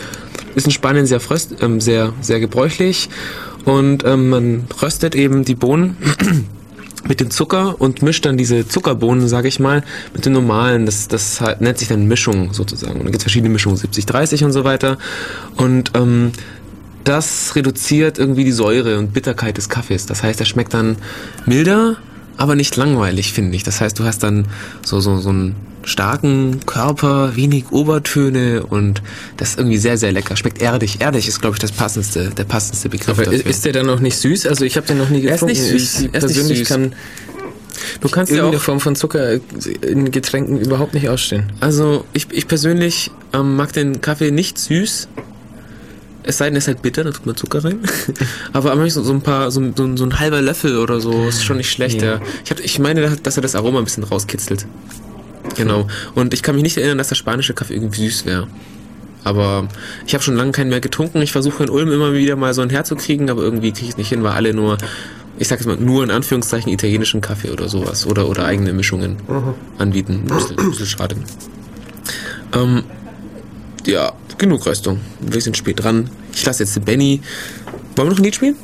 Ist in Spanien sehr, fröst, ähm, sehr, sehr gebräuchlich und ähm, man röstet eben die Bohnen mit dem Zucker und mischt dann diese Zuckerbohnen, sage ich mal, mit den normalen. Das, das halt, nennt sich dann Mischung sozusagen. Und da gibt es verschiedene Mischungen, 70, 30 und so weiter. Und ähm, das reduziert irgendwie die Säure und Bitterkeit des Kaffees. Das heißt, er schmeckt dann milder, aber nicht langweilig, finde ich. Das heißt, du hast dann so, so, so einen starken Körper, wenig Obertöne und das ist irgendwie sehr, sehr lecker. Schmeckt erdig. Erdig ist, glaube ich, das passendste, der passendste Begriff Aber dafür. ist der dann noch nicht süß? Also ich habe den noch nie Er ist getrunken. nicht süß. Ich Er ist nicht persönlich süß. kann du kannst ja irgendeine auch, Form von Zucker in Getränken überhaupt nicht ausstehen. also ich, ich persönlich ähm, mag den Kaffee nicht süß. Es sei denn, er ist halt bitter, da tut man Zucker rein. Aber manchmal so, so ein paar, so, ein- so, so ein halber Löffel oder so ist schon nicht schlecht. Ja. Ich, hab, ich meine, dass er das Aroma ein bisschen rauskitzelt. Genau. Und ich kann mich nicht erinnern, dass der spanische Kaffee irgendwie süß wäre. Aber ich habe schon lange keinen mehr getrunken. Ich versuche in Ulm immer wieder mal so ein herzukriegen, aber irgendwie kriege ich es nicht hin, weil alle nur, ich sag jetzt mal, nur in Anführungszeichen italienischen Kaffee oder sowas oder, oder eigene Mischungen anbieten. Ein bisschen, ein bisschen schade. Ähm, ja, genug Röstung. Wir sind spät dran. Ich lasse jetzt Benny. Wollen wir noch ein Lied spielen?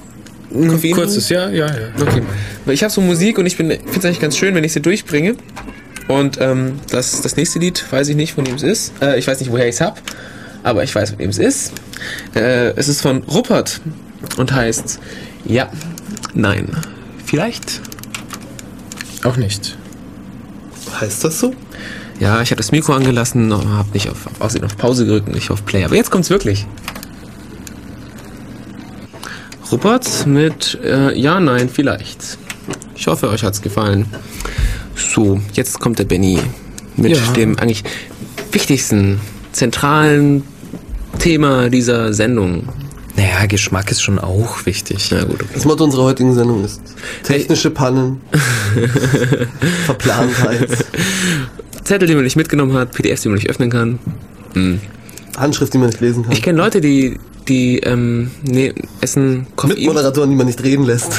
Koffein? Kurzes, ja, ja, ja. Okay. Weil ich habe so Musik und ich finde es eigentlich ganz schön, wenn ich sie durchbringe. Und ähm, das, das nächste Lied weiß ich nicht, von wem es ist. Äh, ich weiß nicht, woher ich es habe, aber ich weiß, von wem es ist. Äh, es ist von Ruppert und heißt Ja, Nein, Vielleicht. Auch nicht. Heißt das so? Ja, ich habe das Mikro angelassen, habe nicht auf, auf, Aussehen auf Pause gedrückt und nicht auf Play. Aber jetzt kommt's wirklich. Rupert mit äh, Ja, Nein, Vielleicht. Ich hoffe, euch hat's gefallen. So, jetzt kommt der Benny mit Ja. dem eigentlich wichtigsten, zentralen Thema dieser Sendung. Naja, Geschmack ist schon auch wichtig. Na gut, okay. Das Motto unserer heutigen Sendung ist technische Pannen, Verplantheit, Zettel, die man nicht mitgenommen hat, PDFs, die man nicht öffnen kann. Handschrift, die man nicht lesen kann. Ich kenne Leute, die, die ähm, nee, essen Koffein. Mitmoderatoren, die man nicht reden lässt.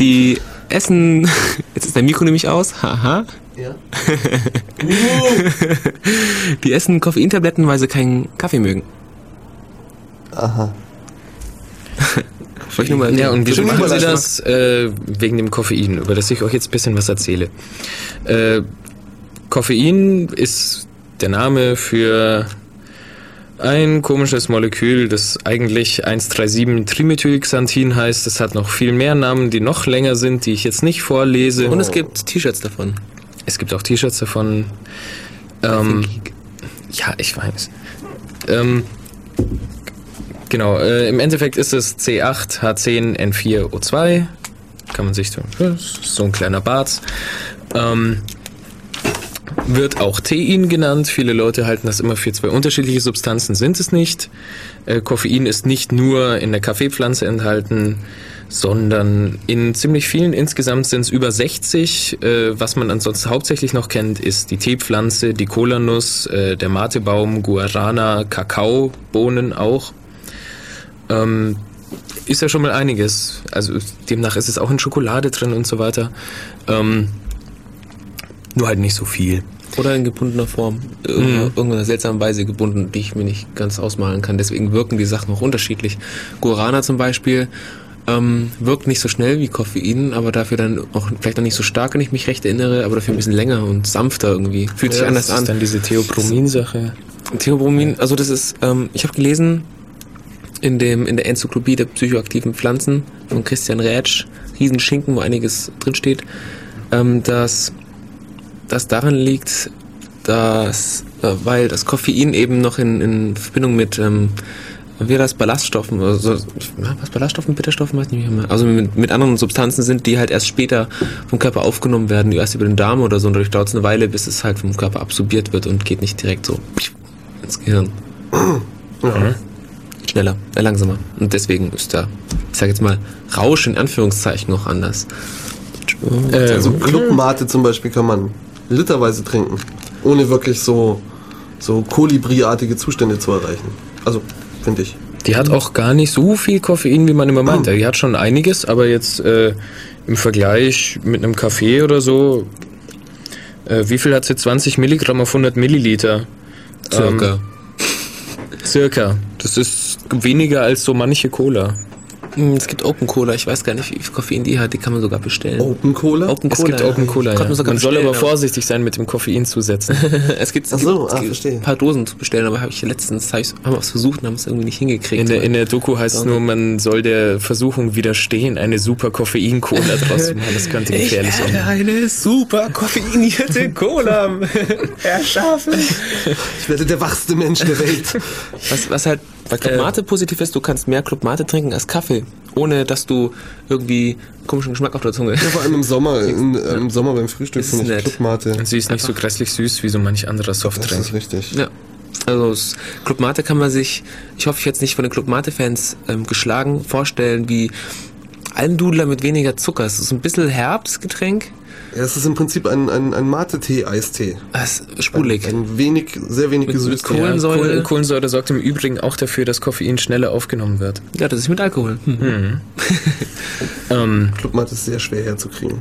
Die essen. Jetzt ist dein Mikro nämlich aus. Haha. Ja. Die essen Koffeintabletten, weil sie keinen Kaffee mögen. Aha. Wollte ich nur mal Ja, und wieso machen sie das das? Äh, wegen dem Koffein, über das ich euch jetzt ein bisschen was erzähle. Äh, Koffein ist der Name für ein komisches Molekül, das eigentlich 137-Trimethylxanthin heißt. Es hat noch viel mehr Namen, die noch länger sind, die ich jetzt nicht vorlese. Und es gibt T-Shirts davon. Es gibt auch T-Shirts davon. Ähm, ja, ich weiß. Ähm, genau, äh, im Endeffekt ist es C8H10N4O2. Kann man sich so, so ein kleiner Bart. Ähm, wird auch Tein genannt. Viele Leute halten das immer für zwei unterschiedliche Substanzen, sind es nicht. Äh, Koffein ist nicht nur in der Kaffeepflanze enthalten, sondern in ziemlich vielen. Insgesamt sind es über 60. Äh, was man ansonsten hauptsächlich noch kennt, ist die Teepflanze, die Kolanuss, äh, der Matebaum, Guarana, Kakaobohnen auch. Ähm, ist ja schon mal einiges. Also demnach ist es auch in Schokolade drin und so weiter. Ähm, nur halt nicht so viel. Oder in gebundener Form. Irgendeiner, irgendeiner seltsamen Weise gebunden, die ich mir nicht ganz ausmalen kann. Deswegen wirken die Sachen auch unterschiedlich. Guarana zum Beispiel ähm, wirkt nicht so schnell wie Koffein, aber dafür dann auch vielleicht auch nicht so stark, wenn ich mich recht erinnere, aber dafür ein bisschen länger und sanfter irgendwie. Fühlt sich anders das an. ist dann diese Theobromin-Sache. Theobromin, also das ist, ähm, ich habe gelesen in dem in der Enzyklopädie der psychoaktiven Pflanzen von Christian Rätsch, Riesenschinken, wo einiges drinsteht, ähm, dass das daran liegt, dass äh, weil das Koffein eben noch in, in Verbindung mit ähm, wie das Ballaststoffen, oder so, ja, was Ballaststoffen, Bitterstoffen, weiß nicht mehr. Also mit, mit anderen Substanzen sind, die halt erst später vom Körper aufgenommen werden, erst über den Darm oder so, und dadurch dauert es eine Weile, bis es halt vom Körper absorbiert wird und geht nicht direkt so ins Gehirn. Schneller, äh, langsamer. Und deswegen ist da, ich sag jetzt mal, Rausch in Anführungszeichen noch anders. Äh, Also Clubmate zum Beispiel kann man literweise trinken, ohne wirklich so, so Kolibriartige Zustände zu erreichen. Also, finde ich. Die hat auch gar nicht so viel Koffein, wie man immer meint. Die hat schon einiges, aber jetzt äh, im Vergleich mit einem Kaffee oder so, äh, wie viel hat sie? 20 Milligramm auf 100 Milliliter. Circa. Circa. Das ist weniger als so manche Cola. Hm, Es gibt Open Cola, ich weiß gar nicht, wie viel Koffein die hat, die kann man sogar bestellen. Open Cola? Open Es gibt Open Cola, ja. man sogar Man soll aber vorsichtig sein mit dem Koffein zusetzen. es gibt, es Ach so, gibt, ah, es gibt verstehe. ein paar Dosen zu bestellen, aber habe ich letztens hab ich, haben wir es versucht und haben es irgendwie nicht hingekriegt. In der, in der Doku heißt es nur, man soll der Versuchung widerstehen, eine super Koffein-Cola draus zu machen. Das könnte gefährlich sein. eine super koffeinierte Cola erschaffen. Ich werde der wachste Mensch der Welt. Was, was halt bei Club Mate positiv ist, du kannst mehr Club Mate trinken als Kaffee, ohne dass du irgendwie komischen Geschmack auf der Zunge Ja, vor allem im Sommer, in, im Sommer beim Frühstück Ist finde ich nett. Clubmate. Und sie ist nicht so grässlich süß wie so manch anderer Das Softdrink. ist richtig. Ja. Also das Club Mate kann man sich, ich hoffe, ich jetzt nicht von den Club Mate-Fans ähm, geschlagen, vorstellen wie Almdudler mit weniger Zucker. Es ist ein bisschen Herbstgetränk. Ja, es ist im Prinzip ein, ein, ein Mate-Tee-Eistee. Es ist sprudelig. Ein wenig, sehr wenig gesüßt. Kohlen- Ja, Kohlensäure. Kohl- Kohlensäure sorgt im Übrigen auch dafür, dass Koffein schneller aufgenommen wird. Ja, das ist mit Alkohol. Hm. Ähm, Clubmate ist sehr schwer herzukriegen.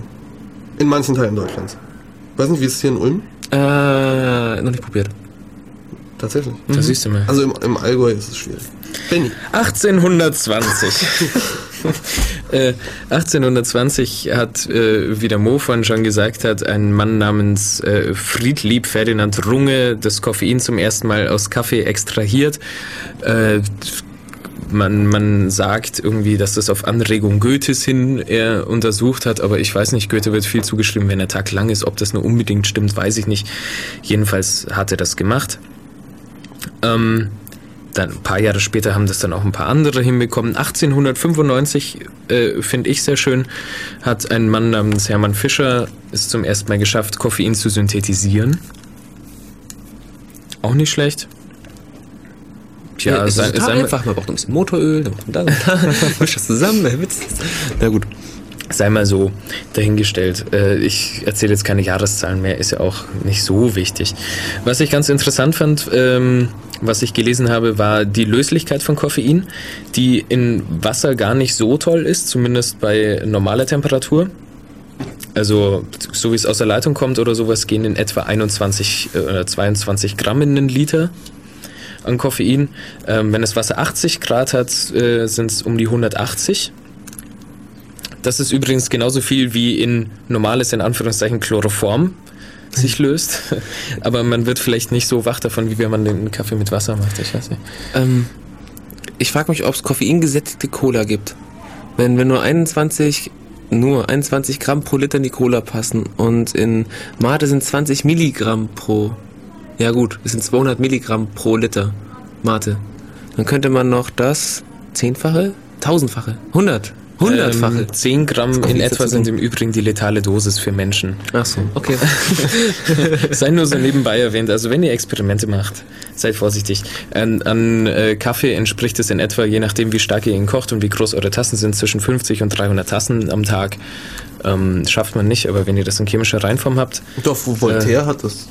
In manchen Teilen Deutschlands. Weiß nicht, wie ist es hier in Ulm? Äh, noch nicht probiert. Tatsächlich. Da siehst du mal. Also im, im Allgäu ist es schwierig. Benny. 1820. äh, 1820 hat, äh, wie der Mo vorhin schon gesagt hat, ein Mann namens äh, Friedlieb Ferdinand Runge das Koffein zum ersten Mal aus Kaffee extrahiert. Äh, man, man sagt irgendwie, dass das auf Anregung Goethes hin er untersucht hat, aber ich weiß nicht, Goethe wird viel zugeschrieben, wenn der Tag lang ist. Ob das nur unbedingt stimmt, weiß ich nicht. Jedenfalls hat er das gemacht. Ähm, dann ein paar Jahre später haben das dann auch ein paar andere hinbekommen. 1895 äh, finde ich sehr schön, hat ein Mann namens Hermann Fischer es zum ersten Mal geschafft, Koffein zu synthetisieren. Auch nicht schlecht. Tja, es sei, ist total sei, mal, einfach. Man braucht ein bisschen Motoröl, dann macht man das und da, mischt das zusammen. der Witz. Na gut. sei mal so dahingestellt. Äh, ich erzähle jetzt keine Jahreszahlen mehr, ist ja auch nicht so wichtig. Was ich ganz interessant fand, ähm, was ich gelesen habe, war die Löslichkeit von Koffein, die in Wasser gar nicht so toll ist, zumindest bei normaler Temperatur. Also, so wie es aus der Leitung kommt oder sowas, gehen in etwa 21 äh, oder 22 Gramm in einen Liter an Koffein. Ähm, wenn das Wasser 80 Grad hat, äh, sind es um die 180. Das ist übrigens genauso viel wie in normales, in Anführungszeichen, Chloroform sich löst. Aber man wird vielleicht nicht so wach davon, wie wenn man den Kaffee mit Wasser macht. Ich weiß nicht. Ähm, ich frage mich, ob es koffeingesättigte Cola gibt. Wenn, wenn nur 21, nur 21 Gramm pro Liter in die Cola passen und in Mate sind 20 Milligramm pro, ja gut, es sind 200 Milligramm pro Liter Mate. Dann könnte man noch das Zehnfache, Tausendfache, Hundert, Hundertfache. Ähm, 10 Gramm in etwa sind im Übrigen die letale Dosis für Menschen. Ach so, okay. Sei nur so nebenbei erwähnt. Also wenn ihr Experimente macht, seid vorsichtig. An, an äh, Kaffee entspricht es in etwa, je nachdem wie stark ihr ihn kocht und wie groß eure Tassen sind, zwischen 50 und 300 Tassen am Tag. Ähm, schafft man nicht, aber wenn ihr das in chemischer Reinform habt, Doch, wo Voltaire hat das.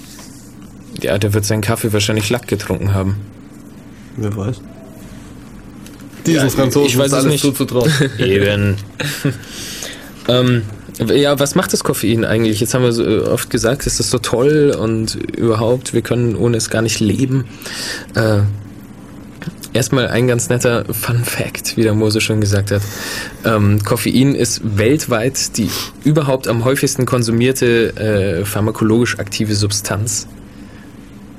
ja, der wird seinen Kaffee wahrscheinlich Lack getrunken haben. Wer weiß. Diesen Ja, Franzosen ich weiß alles nicht. zuzutrauen. Eben. ähm, ja, was macht das Koffein eigentlich? Jetzt haben wir so äh, oft gesagt, es ist so toll und überhaupt, wir können ohne es gar nicht leben. Äh, erstmal ein ganz netter Fun Fact, wie der Mose schon gesagt hat. Ähm, Koffein ist weltweit die überhaupt am häufigsten konsumierte äh, pharmakologisch aktive Substanz.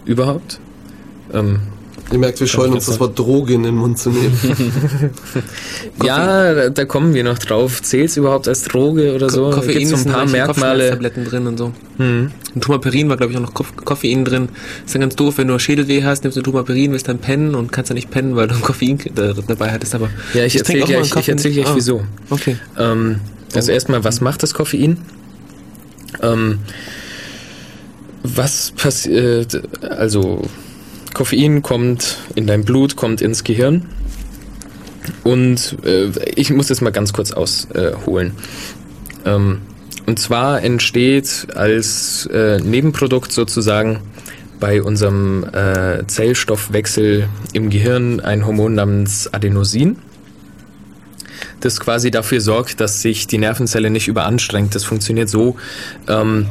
Überhaupt? Ähm, Ihr merkt, wir scheuen uns das Wort Droge in den Mund zu nehmen. ja, da, kommen wir noch drauf. Zählt es überhaupt als Droge oder so? Koffein Gibt so ist ein paar Merkmale. Kopfschmerztabletten drin und so. Hm. Und Tumaperin war, glaube ich, auch noch Koff Koffein drin. Ist dann ganz doof, wenn du Schädelweh hast, nimmst du Tumaperin, willst dann pennen und kannst dann nicht pennen, weil du Koffein da- dabei hattest. Aber Ja, ich trinke erzähle gleich, ich erzähl gleich Ah, wieso. Okay. Ähm, also erstmal, was macht das Koffein? Ähm, was passiert, also Koffein kommt in dein Blut, kommt ins Gehirn und äh, ich muss das mal ganz kurz ausholen. Ähm, und zwar entsteht als äh, Nebenprodukt sozusagen bei unserem äh, Zellstoffwechsel im Gehirn ein Hormon namens Adenosin das quasi dafür sorgt, dass sich die Nervenzelle nicht überanstrengt. Das funktioniert so, ähm,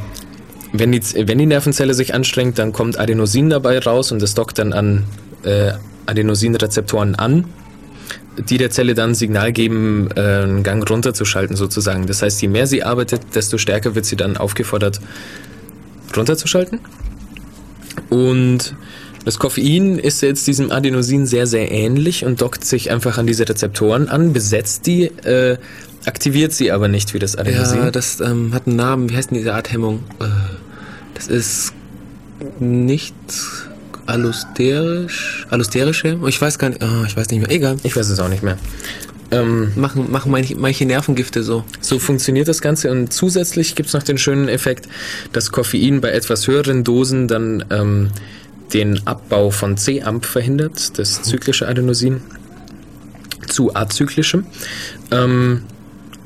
wenn, die, wenn die Nervenzelle sich anstrengt, dann kommt Adenosin dabei raus und das dockt dann an äh, Adenosinrezeptoren an. die der Zelle dann Signal geben, äh, einen Gang runterzuschalten sozusagen. Das heißt, je mehr sie arbeitet, desto stärker wird sie dann aufgefordert, runterzuschalten. Und das Koffein ist jetzt diesem Adenosin sehr, sehr ähnlich und dockt sich einfach an diese Rezeptoren an, besetzt die, äh, aktiviert sie aber nicht wie das Adenosin. Ja, das ähm, hat einen Namen. Wie heißt denn diese Art Hemmung? Äh, das ist nicht allusterisch. Allusterische? Ich weiß gar nicht. Oh, ich weiß nicht mehr. Egal. Ich weiß es auch nicht mehr. Ähm, Machen, machen manche, manche Nervengifte so. So funktioniert das Ganze und zusätzlich gibt's noch den schönen Effekt, dass Koffein bei etwas höheren Dosen dann ähm, den Abbau von C-Amp verhindert, das zyklische Adenosin, zu azyklischem, ähm,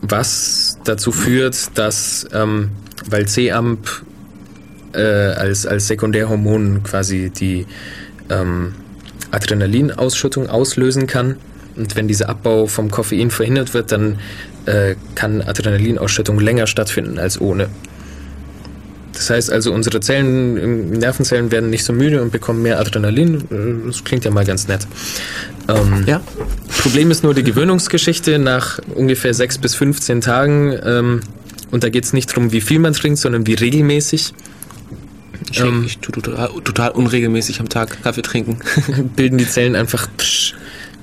was dazu führt, dass, ähm, weil C-Amp äh, als, als Sekundärhormon quasi die ähm, Adrenalinausschüttung auslösen kann, und wenn dieser Abbau vom Koffein verhindert wird, dann äh, kann Adrenalinausschüttung länger stattfinden als ohne. Das heißt also, unsere Zellen, ähm, Nervenzellen werden nicht so müde und bekommen mehr Adrenalin. Äh, Das klingt ja mal ganz nett. Ähm, Ja. Problem ist nur die Gewöhnungsgeschichte nach ungefähr 6 bis 15 Tagen. Ähm, und da geht es nicht darum, wie viel man trinkt, sondern wie regelmäßig. Ich, Ähm. ich tue total, total unregelmäßig am Tag Kaffee trinken. bilden die Zellen einfach psch,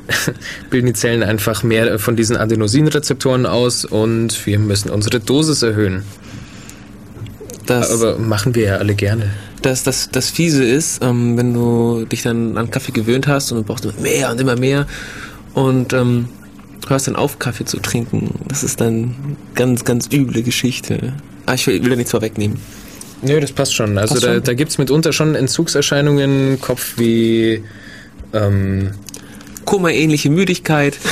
bilden die Zellen einfach mehr von diesen Adenosinrezeptoren aus und wir müssen unsere Dosis erhöhen. Das, Aber machen wir ja alle gerne. das, das, das Fiese ist, ähm, wenn du dich dann an Kaffee gewöhnt hast und du brauchst immer mehr und immer mehr und ähm, hörst dann auf, Kaffee zu trinken. Das ist dann ganz, ganz üble Geschichte. Ah, ich will, will da nichts vorwegnehmen. Nö, das passt schon. Also Passt da, schon. da gibt es mitunter schon Entzugserscheinungen, Kopfweh, ähm, Koma-ähnliche Müdigkeit.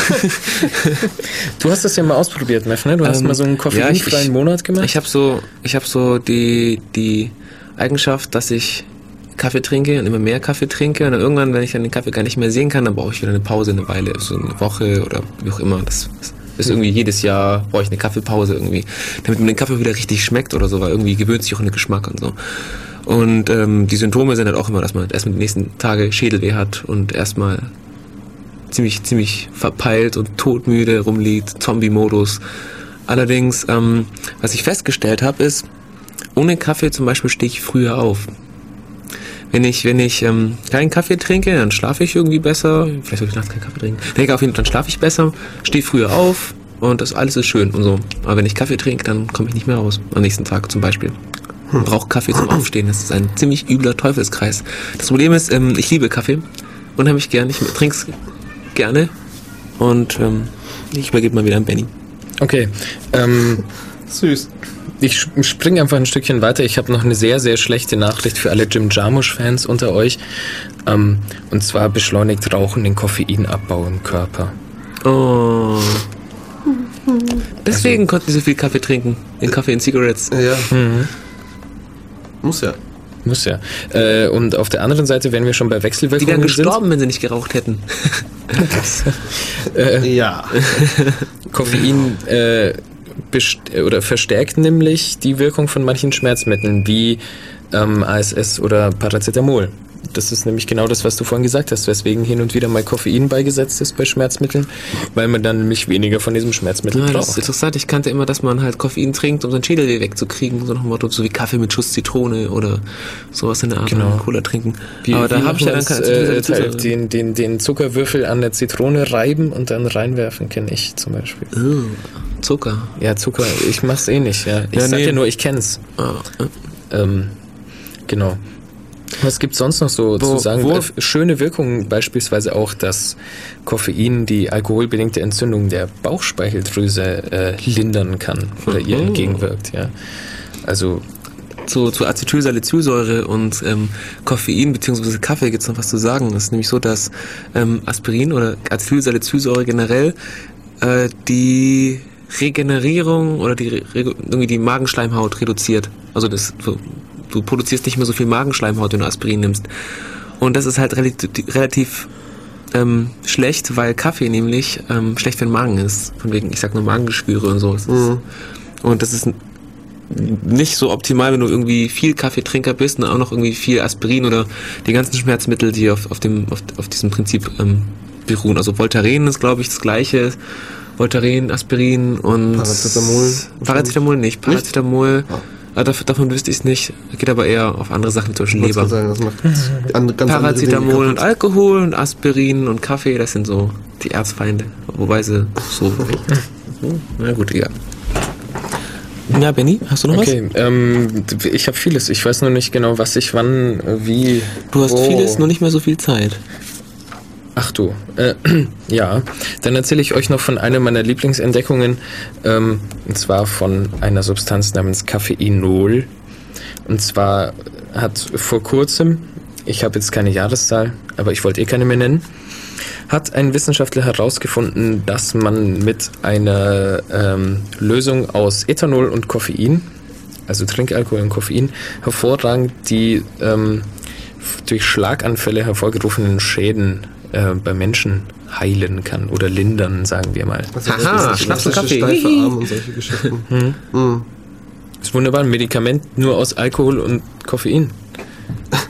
Du hast das ja mal ausprobiert, Meff, ne? Du hast Ähm, mal so einen ja, koffeinfreien ich- ich- Monat gemacht. Ich habe so, ich habe so die, die Eigenschaft, dass ich Kaffee trinke und immer mehr Kaffee trinke und dann irgendwann, wenn ich dann den Kaffee gar nicht mehr sehen kann, dann brauche ich wieder eine Pause, eine Weile, so eine Woche oder wie auch immer. Das ist irgendwie jedes Jahr brauche ich eine Kaffeepause irgendwie, damit mir den Kaffee wieder richtig schmeckt oder so, weil irgendwie gewöhnt sich auch an den Geschmack und so. Und ähm, die Symptome sind halt auch immer, dass man erstmal die nächsten Tage Schädelweh hat und erstmal ziemlich, ziemlich verpeilt und todmüde rumliegt, Zombie-Modus. Allerdings, ähm, was ich festgestellt habe, ist, ohne Kaffee zum Beispiel stehe ich früher auf. Wenn ich, wenn ich ähm, keinen Kaffee trinke, dann schlafe ich irgendwie besser. Vielleicht soll ich nachts keinen Kaffee trinken. Denke auf jeden Fall, dann schlafe ich besser, stehe früher auf und das alles ist schön und so. Aber wenn ich Kaffee trinke, dann komme ich nicht mehr raus. Am nächsten Tag zum Beispiel. Man braucht Kaffee zum Aufstehen. Das ist ein ziemlich übler Teufelskreis. Das Problem ist, ähm, ich liebe Kaffee. Unheimlich gern. Ich trinke gerne. Und ähm, ich übergebe mal wieder an Benny. okay. Ähm, Süß. ich springe einfach ein Stückchen weiter. Ich habe noch eine sehr, sehr schlechte Nachricht für alle Jim Jarmusch-Fans unter euch. Ähm, und zwar beschleunigt Rauchen den Koffeinabbau im Körper. Oh. Deswegen konnten die so viel Kaffee trinken. Den Kaffee in Cigarettes. Ja. Muss ja. Muss ja. Äh, und auf der anderen Seite, wenn wir schon bei Die Wechselwirkungen wären sind, gestorben, wenn sie nicht geraucht hätten. Ja. Koffein äh, best- oder verstärkt nämlich die Wirkung von manchen Schmerzmitteln wie ähm, ASS oder Paracetamol. Das ist nämlich genau das, was du vorhin gesagt hast, weswegen hin und wieder mal Koffein beigesetzt ist bei Schmerzmitteln, weil man dann nämlich weniger von diesem Schmerzmittel Ja, das ist braucht. interessant. Ich kannte immer, dass man halt Koffein trinkt, um seinen Schädelweh wegzukriegen. So nach dem Motto, so wie Kaffee mit Schuss Zitrone oder sowas in der Art. Genau. Cola trinken. Wie, Aber da habe ich ja dann keine äh, Teil, Zusätze. den, den, den Zuckerwürfel an der Zitrone reiben und dann reinwerfen, kenne ich zum Beispiel. Oh, Zucker. Ja, Zucker, ich mach's eh nicht, ja. Ich Ja, sag nee. ja nur, ich kenn's. Ah, äh. Ähm, genau. Was gibt's sonst noch so Wo- zu sagen? wo- Äh, schöne Wirkungen beispielsweise auch, dass Koffein die alkoholbedingte Entzündung der Bauchspeicheldrüse äh, lindern kann oder ihr Mhm. entgegenwirkt, ja. Also zu, zu Acetylsalicylsäure und ähm, Koffein bzw. Kaffee gibt es noch was zu sagen. Es ist nämlich so, dass ähm, Aspirin oder Acetylsalicylsäure generell äh, die Regenerierung oder die irgendwie die Magenschleimhaut reduziert. Also das du produzierst nicht mehr so viel Magenschleimhaut, wenn du Aspirin nimmst. Und das ist halt relativ, relativ ähm, schlecht, weil Kaffee nämlich ähm, schlecht für den Magen ist. Von wegen, ich sag nur Magengeschwüre und so. Das ist, Und das ist nicht so optimal, wenn du irgendwie viel Kaffeetrinker bist und auch noch irgendwie viel Aspirin oder die ganzen Schmerzmittel, die auf, auf dem auf, auf diesem Prinzip ähm, beruhen. Also Voltaren ist, glaube ich, das gleiche. Voltaren, Aspirin und... Paracetamol. Paracetamol nicht. Paracetamol, Ah. Ah, davon, davon wüsste ich es nicht. Geht aber eher auf andere Sachen, zum Beispiel Leber. sagen, das macht an, ganz Paracetamol und. Alkohol und Aspirin und Kaffee, das sind so die Erzfeinde. Wobei sie so... Na gut, egal. Ja, Benny, hast du noch was? Okay, ähm, ich habe vieles. Ich weiß nur nicht genau, was ich wann, äh, wie. Du hast wo- vieles, nur nicht mehr so viel Zeit. Ach du, äh, ja. Dann erzähle ich euch noch von einer meiner Lieblingsentdeckungen. Ähm, und zwar von einer Substanz namens Coffeinol. Und zwar hat vor kurzem, ich habe jetzt keine Jahreszahl, aber ich wollte eh keine mehr nennen, hat ein Wissenschaftler herausgefunden, dass man mit einer ähm, Lösung aus Ethanol und Koffein, also Trinkalkohol und Koffein, hervorragend die ähm, durch Schlaganfälle hervorgerufenen Schäden äh, bei Menschen heilen kann oder lindern, sagen wir mal. Also, Haha, das ist Schnaps und Kaffee. Steife. Arm und solche Geschichten. Mhm. ist wunderbar, ein Medikament nur aus Alkohol und Koffein.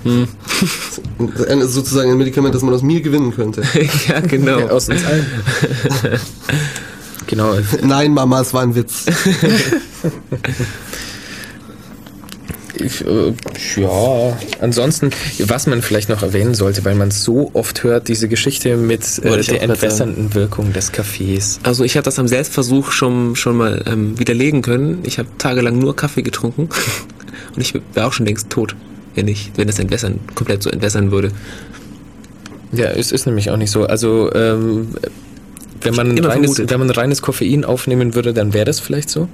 Ein, sozusagen ein Medikament, das man aus mir gewinnen könnte. ja, genau. Ja, aus uns allen. genau. Nein, Mama, es war ein Witz. Ich, äh, ja, ansonsten, was man vielleicht noch erwähnen sollte, weil man so oft hört, diese Geschichte mit äh, der entwässernden Wirkung des Kaffees. Also ich habe das am Selbstversuch schon, schon mal ähm, widerlegen können. Ich habe tagelang nur Kaffee getrunken und ich wäre auch schon längst tot, wenn ich, wenn das entwässern, komplett so entwässern würde. Ja, es ist nämlich auch nicht so. Also, ähm, wenn man, reines, wenn man reines Koffein aufnehmen würde, dann wäre das vielleicht so.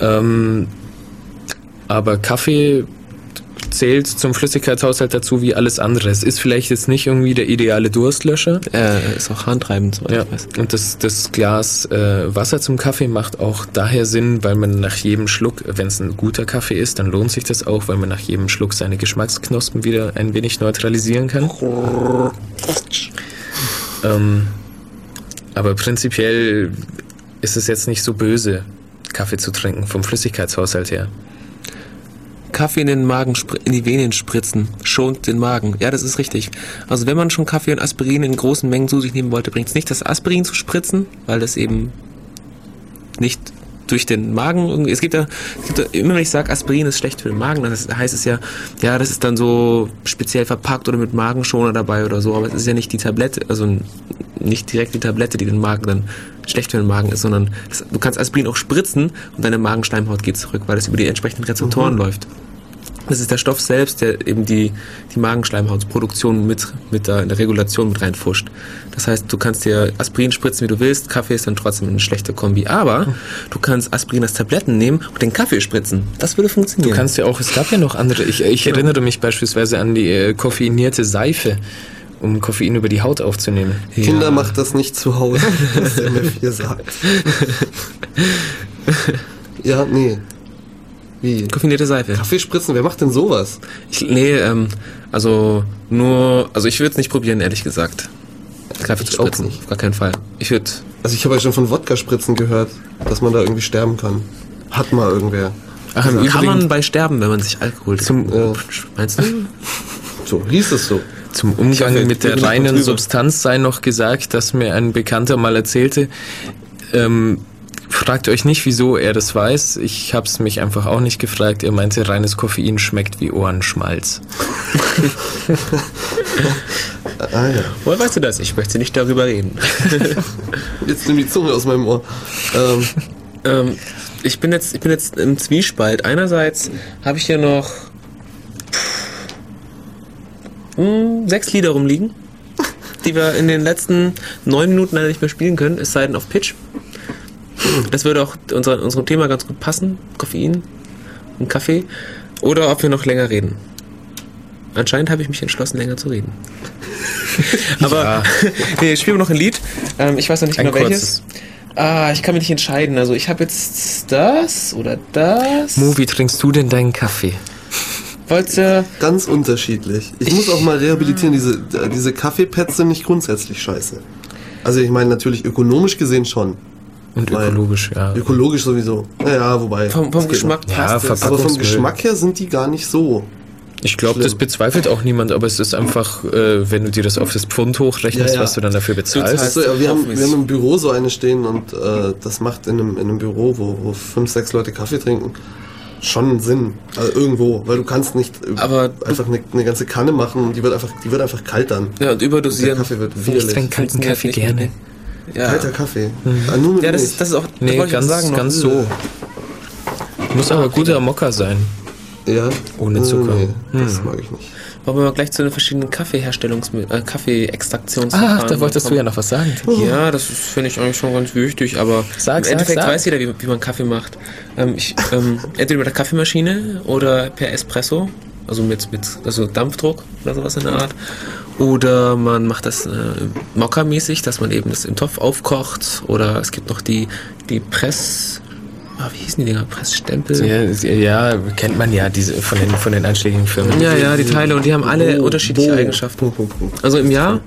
Ähm, aber Kaffee zählt zum Flüssigkeitshaushalt dazu wie alles andere. Es ist vielleicht jetzt nicht irgendwie der ideale Durstlöscher. Äh, ist auch harntreibend, soweit Ja, ich weiß. und das, das Glas äh, Wasser zum Kaffee macht auch daher Sinn, weil man nach jedem Schluck, wenn es ein guter Kaffee ist, dann lohnt sich das auch, weil man nach jedem Schluck seine Geschmacksknospen wieder ein wenig neutralisieren kann. ähm, aber prinzipiell ist es jetzt nicht so böse, Kaffee zu trinken, vom Flüssigkeitshaushalt her. Kaffee in den Magen, in die Venen spritzen, schont den Magen. Ja, das ist richtig. Also wenn man schon Kaffee und Aspirin in großen Mengen zu sich nehmen wollte, bringt es nicht, das Aspirin zu spritzen, weil das eben nicht durch den Magen irgendwie. Es gibt ja, es gibt ja immer wenn ich sage, Aspirin ist schlecht für den Magen, dann heißt es ja, ja, das ist dann so speziell verpackt oder mit Magenschoner dabei oder so, aber es ist ja nicht die Tablette, also nicht direkt die Tablette, die den Magen dann schlecht für den Magen ist, sondern das, du kannst Aspirin auch spritzen und deine Magenschleimhaut geht zurück, weil das über die entsprechenden Rezeptoren läuft. Das ist der Stoff selbst, der eben die, die Magenschleimhautproduktion mit, mit in der Regulation mit reinfuscht. Das heißt, du kannst dir Aspirin spritzen, wie du willst. Kaffee ist dann trotzdem eine schlechte Kombi. Aber du kannst Aspirin als Tabletten nehmen und den Kaffee spritzen. Das würde funktionieren. Du kannst ja auch, es gab ja noch andere, ich, ich erinnere mich beispielsweise an die äh, koffeinierte Seife, um Koffein über die Haut aufzunehmen. Kinder, macht das nicht zu Hause, was der mir hier sagt. ja, nee. Wie? Koffinierte Seife. Kaffee spritzen, wer macht denn sowas? Ich, nee, ähm, also nur, also ich würde es nicht probieren, ehrlich gesagt. Kaffee zu spritzen. Auf gar keinen Fall. Ich würde Also ich habe ja schon von Wodka-Spritzen gehört, dass man da irgendwie sterben kann. Hat mal irgendwer. Ach, im Kann man bei sterben, wenn man sich Alkohol Zum- Ja. Meinst du? So, hieß es so. zum Umgang Kaffee, mit der reinen. Substanz sei noch gesagt, dass mir ein Bekannter mal erzählte, ähm, fragt euch nicht, wieso er das weiß. Ich habe es mich einfach auch nicht gefragt. Er meinte, reines Koffein schmeckt wie Ohrenschmalz. Ah ja. Woher weißt du das? Ich möchte nicht darüber reden. Jetzt nimm die Zunge aus meinem Ohr. Ähm, ähm, ich bin jetzt, ich bin jetzt im Zwiespalt. Einerseits habe ich hier noch hm, sechs Lieder rumliegen, die wir in den letzten neun Minuten leider nicht mehr spielen können, es sei denn auf Pitch. Das würde auch unser, unserem Thema ganz gut passen. Koffein und Kaffee. Oder ob wir noch länger reden. Anscheinend habe ich mich entschlossen, länger zu reden. Aber Ja. nee, spielen wir noch ein Lied. Ähm, ich weiß noch nicht genau welches. Ah, ich kann mich nicht entscheiden. Also ich habe jetzt das oder das. Mo, wie trinkst du denn deinen Kaffee? Wollte. ganz unterschiedlich. Ich muss auch mal rehabilitieren, diese, äh, diese Kaffeepads sind nicht grundsätzlich scheiße. Also ich meine natürlich ökonomisch gesehen schon. Und Weil- ökologisch, ja. Ökologisch sowieso. Naja, wobei. Vom, vom Geschmack Ja, passt es. Verpackung- noch. Aber vom. Geschmack her sind die gar nicht so Ich glaube, das bezweifelt auch niemand, aber es ist einfach, äh, wenn du dir das auf das Pfund hochrechnest, Ja, ja. was du dann dafür bezahlst. zahlst- So, ja, wir, haben, wir haben im Büro so eine stehen und äh, das macht in einem, in einem Büro, wo, wo fünf, sechs Leute Kaffee trinken, schon Sinn. Also irgendwo, weil du kannst nicht äh, Aber- einfach eine, eine ganze Kanne machen und die wird einfach, die wird einfach kalt dann. Ja, und Der überdosieren. Kaffee wird Ich widerlich. trinke kalten Kaffee gerne. Ja, Kalter Kaffee. Ah, nur mit ja das, das ist auch. das Nee, ich ganz, sagen ganz so. Muss aber guter Mokka sein. ja. ohne Zucker. nee, das mag ich nicht. Wollen wir mal gleich zu den verschiedenen Kaffeeherstellungs-, äh, Kaffeeextraktionsverfahren Ach, da wolltest du ja kommen? noch was sagen. Ja, das finde ich eigentlich schon ganz wichtig, aber Sag, im sag, Endeffekt sag. weiß jeder, wie, wie man Kaffee macht. Ähm, ich, ähm, entweder mit der Kaffeemaschine oder per Espresso, also mit, mit also Dampfdruck oder sowas in der Art. Oder man macht das äh, Mokka-mäßig, dass man eben das im Topf aufkocht. Oder es gibt noch die, die Press... Ah, wie hießen die Dinger? Pressstempel? Ja, ja, kennt man ja diese von den, von den einschlägigen Firmen. Ja, ja, die Teile und die haben alle Bo- unterschiedliche Bo- Eigenschaften. Punkt. Also im Jahr,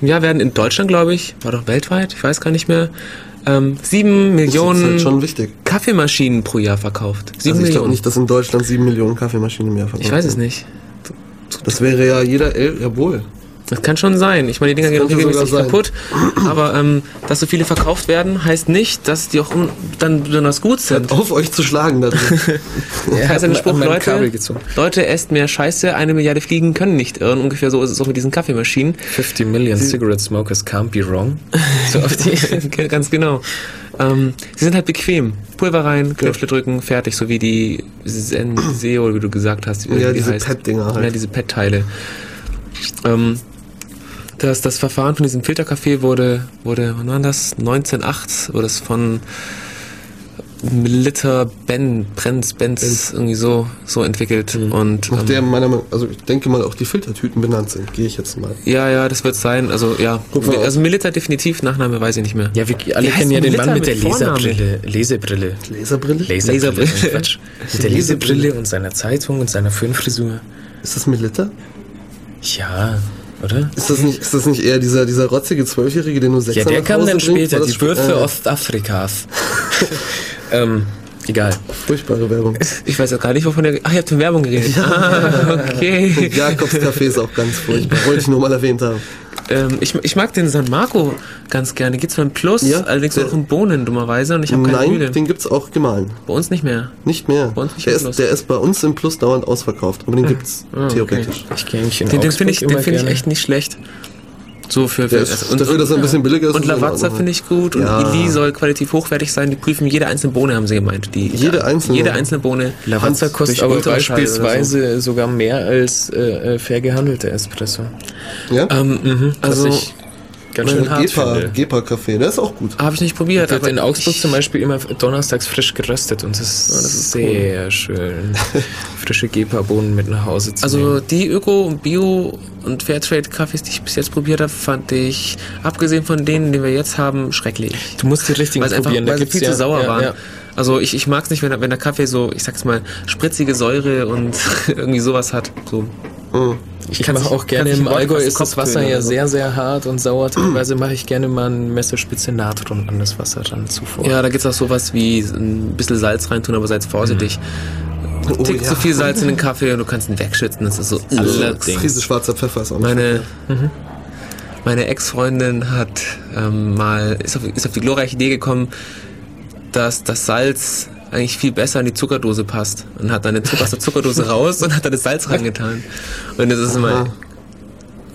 im Jahr werden in Deutschland, glaube ich, war doch weltweit, ich weiß gar nicht mehr, ähm, sieben Millionen halt. Kaffeemaschinen pro Jahr verkauft. Sieben Also ich glaube nicht, dass in Deutschland sieben Millionen Kaffeemaschinen im Jahr verkauft ich weiß es nicht. Das wäre ja jeder, jawohl. Das kann schon sein. Ich meine, die Dinger gehen regelmäßig kaputt. Aber ähm, dass so viele verkauft werden, heißt nicht, dass die auch dann besonders gut sind. Auf euch zu schlagen da drin. Ja, heißt der Spruch, Leute. Leute, esst mehr Scheiße, eine Milliarde Fliegen können nicht irren. Ungefähr so ist es auch mit diesen Kaffeemaschinen. 50 Million cigarette smokers can't be wrong. So auf die. Ganz genau. Ähm, sie sind halt bequem. Pulver rein, Knöpfle drücken, fertig, so wie die Senseo, wie du gesagt hast. Wie Ja, die diese. Pet-Dinger halt. Ja, diese Pet-Teile. Ähm, das, das Verfahren von diesem Filterkaffee wurde, wurde, wann war das? 1908 wurde es von Liter Ben, Brenz, Benz, irgendwie so, so entwickelt. Und Nach ähm, der meiner Meinung, also ich denke mal auch die Filtertüten benannt sind, gehe ich jetzt mal. ja, ja, das wird sein. Also ja, also Milita definitiv, Nachname weiß ich nicht mehr. Ja, wir alle Wie kennen ja den Mann mit der mit Vornamen? Leserbrille. Lesebrille. Laserbrille? Laserbrille. Laserbrille. Quatsch. Mit der Lesebrille und seiner Zeitung und seiner Föhnfrisur. Ist das Melitta? Ja, oder? Ist das nicht, ist das nicht eher dieser, dieser rotzige Zwölfjährige, der nur sechs Ja, der kam dann später, die Würfe äh, Ostafrikas. ähm, egal. Furchtbare Werbung. Ich weiß auch gar nicht, wovon der. Ach, ihr habt von Werbung geredet. Ah, okay. Jakobs Café ist auch ganz furchtbar. Wollte ich nur mal erwähnt haben. Ähm, ich, ich mag den San Marco ganz gerne. Gibt's beim Plus, Ja, allerdings der- noch in Bohnen, dummerweise. Und ich habe keine Nein, Mühle. den gibt's auch gemahlen. Bei uns nicht mehr. Nicht mehr. Bei uns nicht der, ist, der ist bei uns im Plus dauernd ausverkauft. Aber den gibt's Ah, okay. theoretisch. Ich kenne Den, den finde ich, den find ich echt nicht schlecht. So für, für ist- dafür, dass er ein bisschen billiger ist, Und Lavazza finde ich gut. Und Ja. Ili soll qualitativ hochwertig sein. Die prüfen jede einzelne Bohne, haben sie gemeint. Die, Jede einzelne? Jede einzelne Bohne. Lavazza kostet aber oder so. beispielsweise sogar mehr als äh, äh, fair gehandelter Espresso. Ja? Ähm, mhm, Was also, ich ganz schön hart Gepa. Gepa Café, der ist auch gut. habe ich nicht probiert. Aber in Augsburg zum Beispiel immer donnerstags frisch geröstet und das ist, das ist sehr schön. Frische Gepa-Bohnen mit nach Hause zu Also nehmen. die Öko- und Bio- und Fairtrade-Kaffees, die ich bis jetzt probiert habe, fand ich, abgesehen von denen, die wir jetzt haben, schrecklich. Du musst die richtigen Weil es einfach probieren. weil sie gibt's viel zu sauer ja, waren. Ja. Also ich, ich mag es nicht, wenn, der- wenn der Kaffee so, ich sag's mal, spritzige Säure und irgendwie sowas hat. So. Mhm. Ich Kann's mache auch gerne im Allgäu ist das Wasser ja so. sehr, sehr hart und sauer. Teilweise mache ich gerne mal eine Messerspitze Natron an das Wasser ran zuvor. Ja, da gibt's auch sowas wie ein bisschen Salz reintun, aber seid vorsichtig. Oh, Tick ja. zu viel Salz in den Kaffee und du kannst ihn wegschütten. Das ist so allerdings. Prise schwarzer Pfeffer ist auch Meine, meine Ex-Freundin hat ähm, mal, ist auf, ist auf die glorreiche Idee gekommen, dass das Salz eigentlich viel besser in die Zuckerdose passt. Und hat dann den Zucker aus der Zuckerdose raus und hat dann das Salz reingetan. Und das ist immer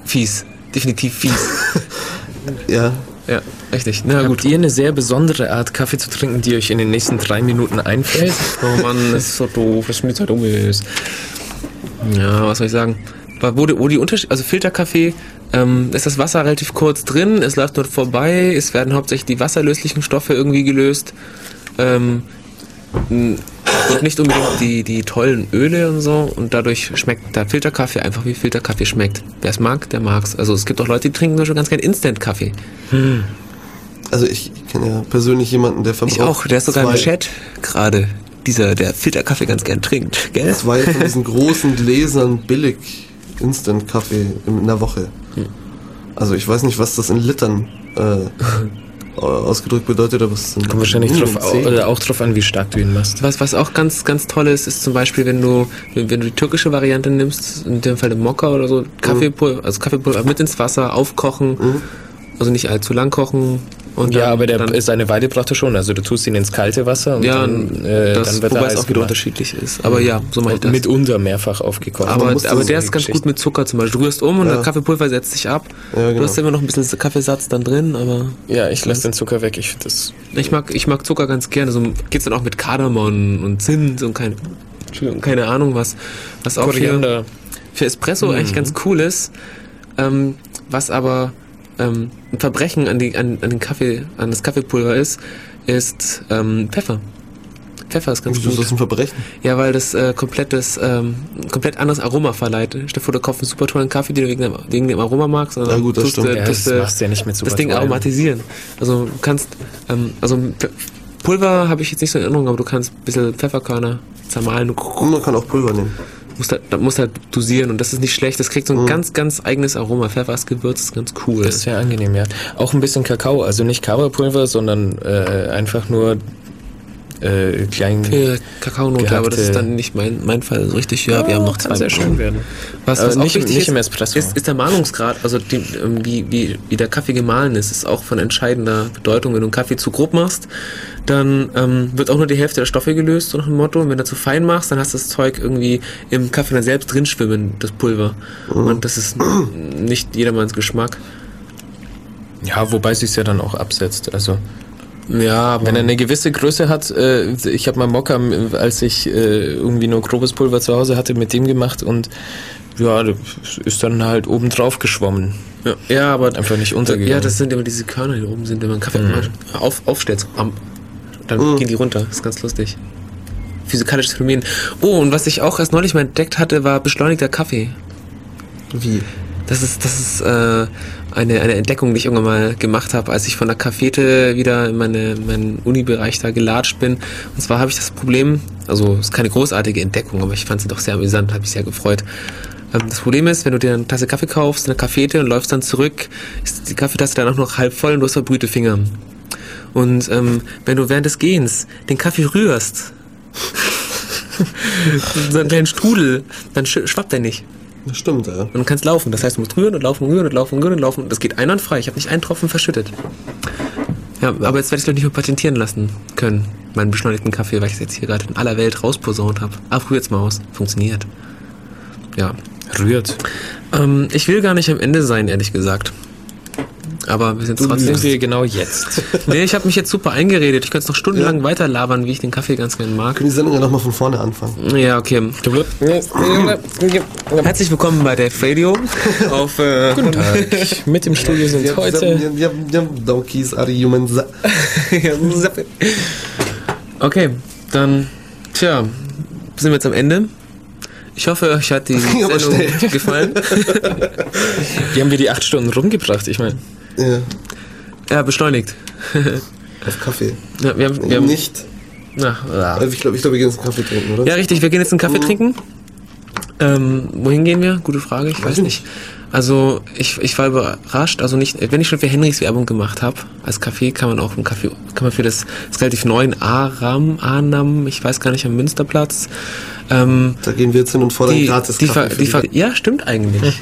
fies. Definitiv fies. Ja. Ja, richtig. Na Habt gut. ihr eine sehr besondere Art Kaffee zu trinken, die euch in den nächsten drei Minuten einfällt? Oh Mann, das ist so doof, dass mir die Zeit um ist. Ja, was soll ich sagen? Wo die, wo die Unterschied, also Filterkaffee, ähm, ist das Wasser relativ kurz drin, es läuft nur vorbei, es werden hauptsächlich die wasserlöslichen Stoffe irgendwie gelöst. Ähm, und nicht unbedingt die, die tollen Öle und so. Und dadurch schmeckt der Filterkaffee einfach wie Filterkaffee schmeckt. Wer es mag, der mag's. Also es gibt auch Leute, die trinken Beispiel ganz gerne Instant-Kaffee. Also ich kenne ja persönlich jemanden, der verbraucht Ich auch, der ist sogar im Chat gerade. Dieser, der Filterkaffee ganz gern trinkt, gell? zwei von diesen großen Gläsern billig Instant-Kaffee in der Woche. Hm. Also ich weiß nicht, was das in Litern äh, ausgedrückt bedeutet, aber es Kommt wahrscheinlich drauf, oder auch drauf an, wie stark du ihn machst. Was, was auch ganz, ganz toll ist, ist zum Beispiel, wenn du, wenn, wenn du die türkische Variante nimmst, in dem Fall den Mokka oder so, Kaffeepulver, also Kaffeepulver mit ins Wasser, aufkochen, also nicht allzu lang kochen. Und Ja, dann- aber der, dann, seine Weide braucht er schon. Also du tust ihn ins kalte Wasser und ja, dann, äh, das, dann wird wobei er es auch wieder gemacht. unterschiedlich ist. Aber ja, so mache ich das. mitunter mehrfach aufgekocht. aber, aber so der ist ganz Geschichte. gut mit Zucker zum Beispiel. Du rührst um und Ja. der Kaffeepulver setzt sich ab. Ja, genau. Du hast immer noch ein bisschen Kaffeesatz dann drin, aber ja, ich lasse den Zucker weg. Ich das ich mag, ich mag Zucker ganz gerne. So geht's dann auch mit Kardamom und Zimt und keine, Entschuldigung, keine Ahnung was. Was auch für, Koriander. für Espresso eigentlich ganz cool ist, ähm, was aber ähm, ein Verbrechen an, die, an, an den Kaffee, an das Kaffeepulver ist, ist ähm, Pfeffer. Pfeffer ist ganz Wieso ist gut. das ein Verbrechen? Ja, weil das äh, komplettes, ähm, ein komplett anderes Aroma verleiht. Stell dir vor, du kaufst einen super tollen Kaffee, den du wegen dem, wegen dem Aroma magst. Und Ja, gut, das tust stimmt. du- Ja, das du machst du ja nicht mit super Das Ding aromatisieren. Also du kannst, ähm, also Pulver habe ich jetzt nicht so in Erinnerung, aber du kannst ein bisschen Pfefferkörner zermahlen. Und man kann auch Pulver nehmen. Halt, da musst halt dosieren und das ist nicht schlecht. Das kriegt so ein ganz, ganz eigenes Aroma. Pfeffer ist Gewürz, ist ganz cool. Das ist sehr angenehm, ja. Auch ein bisschen Kakao, also nicht Kawapulver, sondern äh, einfach nur äh, klein. Für Kakaonote, aber das ist dann nicht mein, mein Fall so richtig. Ja, wir haben noch kann zwei sehr schön werden. Was, Aber was auch nicht- wichtig nicht ist, im Espresso. Ist, ist der Mahlungsgrad, also die, ähm, wie, wie, wie der Kaffee gemahlen ist, ist auch von entscheidender Bedeutung. Wenn du einen Kaffee zu grob machst, dann ähm, wird auch nur die Hälfte der Stoffe gelöst, so nach dem Motto. Und wenn du zu fein machst, dann hast du das Zeug irgendwie im Kaffee dann selbst drin schwimmen, das Pulver. Und das ist nicht jedermanns Geschmack. Ja, wobei sich ja dann auch absetzt. Also Ja, wenn er eine gewisse Größe hat, äh, ich habe mal Mokka, als ich äh, irgendwie nur grobes Pulver zu Hause hatte, mit dem gemacht und ja, das ist dann halt oben drauf geschwommen. ja, ja, aber Einfach nicht untergegangen. Ja, das sind immer diese Körner, die oben sind, wenn man Kaffee auf, aufstellt. Dann Mhm. gehen die runter. Das ist ganz lustig. Physikalisches Phänomen. Oh, und was ich auch erst neulich mal entdeckt hatte, war beschleunigter Kaffee. Wie? Das ist, das ist äh, eine, eine Entdeckung, die ich irgendwann mal gemacht habe, als ich von der Cafete wieder in meine, meinen Uni-Bereich da gelatscht bin. Und zwar habe ich das Problem, also es ist keine großartige Entdeckung, aber ich fand sie doch sehr amüsant, habe mich sehr gefreut. Ähm, das Problem ist, wenn du dir eine Tasse Kaffee kaufst, eine Cafete und läufst dann zurück, ist die Kaffeetasse dann auch noch halb voll und du hast verbrühte Finger. Und ähm, wenn du während des Gehens den Kaffee rührst, so einen kleinen Strudel, dann sch- schwappt er nicht. Das stimmt, ja. Und du kannst laufen. Das heißt, du musst rühren und laufen, rühren und laufen, rühren und laufen. Das geht einwandfrei. Ich habe nicht einen Tropfen verschüttet. Ja, aber jetzt werde ich es nicht mehr patentieren lassen können. Meinen beschleunigten Kaffee, weil ich es jetzt hier gerade in aller Welt rausposaunt habe. Ah, probiert's mal aus. Funktioniert. Ja. Rührt. Ähm, ich will gar nicht am Ende sein, ehrlich gesagt. Aber wir sind trotzdem. Sind wir genau jetzt. Nee, ich habe mich jetzt super eingeredet. Ich könnte jetzt noch stundenlang weiter labern, wie ich den Kaffee ganz gerne mag. Können die Sendung ja nochmal von vorne anfangen. Ja, okay. Herzlich willkommen bei Dave Radio auf äh, Guten Tag. Mit im Studio sind heute. Ja, ja, Donkeys are humans. Okay, dann, tja, sind wir jetzt am Ende. Ich hoffe, euch hat die Sendung gefallen. Wie haben wir die acht Stunden rumgebracht? Ich meine, Ja, Ja, beschleunigt. auf Kaffee. Ja, wir haben, wir haben Nicht. Na, ja. Also ich glaube, ich glaub, wir gehen jetzt einen Kaffee trinken, oder? ja, richtig, wir gehen jetzt einen Kaffee trinken. Ähm, wohin gehen wir? Gute Frage, ich weiß ich nicht. Also ich, ich war überrascht, also nicht, wenn ich schon für Henrys Werbung gemacht habe, als Kaffee kann man auch einen Kaffee, kann man für das, das relativ neuen Aram, Anam, ich weiß gar nicht, am Münsterplatz, ähm, Da gehen wir jetzt hin und fordern die, gratis die, Kaffee. die, ver, ja, stimmt eigentlich.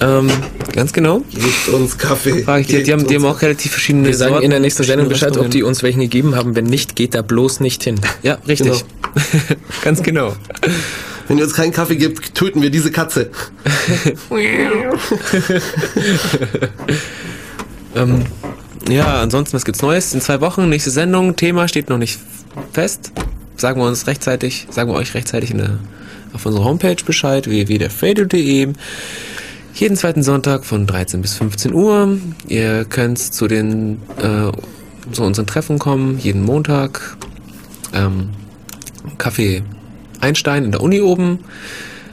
Ähm, ganz genau. Gebt uns Kaffee. Frage ich die, die, haben, die haben auch relativ verschiedene wir sagen Sorten, in der nächsten Sendung Bescheid, ob die uns welchen gegeben haben. Wenn nicht, geht da bloß nicht hin. Ja, richtig. ganz genau. Wenn ihr uns keinen Kaffee gebt, töten wir diese Katze. Ähm, ja, ansonsten, was gibt's Neues? In zwei Wochen, nächste Sendung, Thema steht noch nicht fest. Sagen wir uns rechtzeitig, sagen wir euch rechtzeitig in der, auf unserer Homepage Bescheid, www.derfradio.de. Jeden zweiten Sonntag von 13 bis 15 Uhr. Ihr könnt zu den, äh, zu unseren Treffen kommen, jeden Montag. Ähm, Kaffee Einstein in der Uni oben.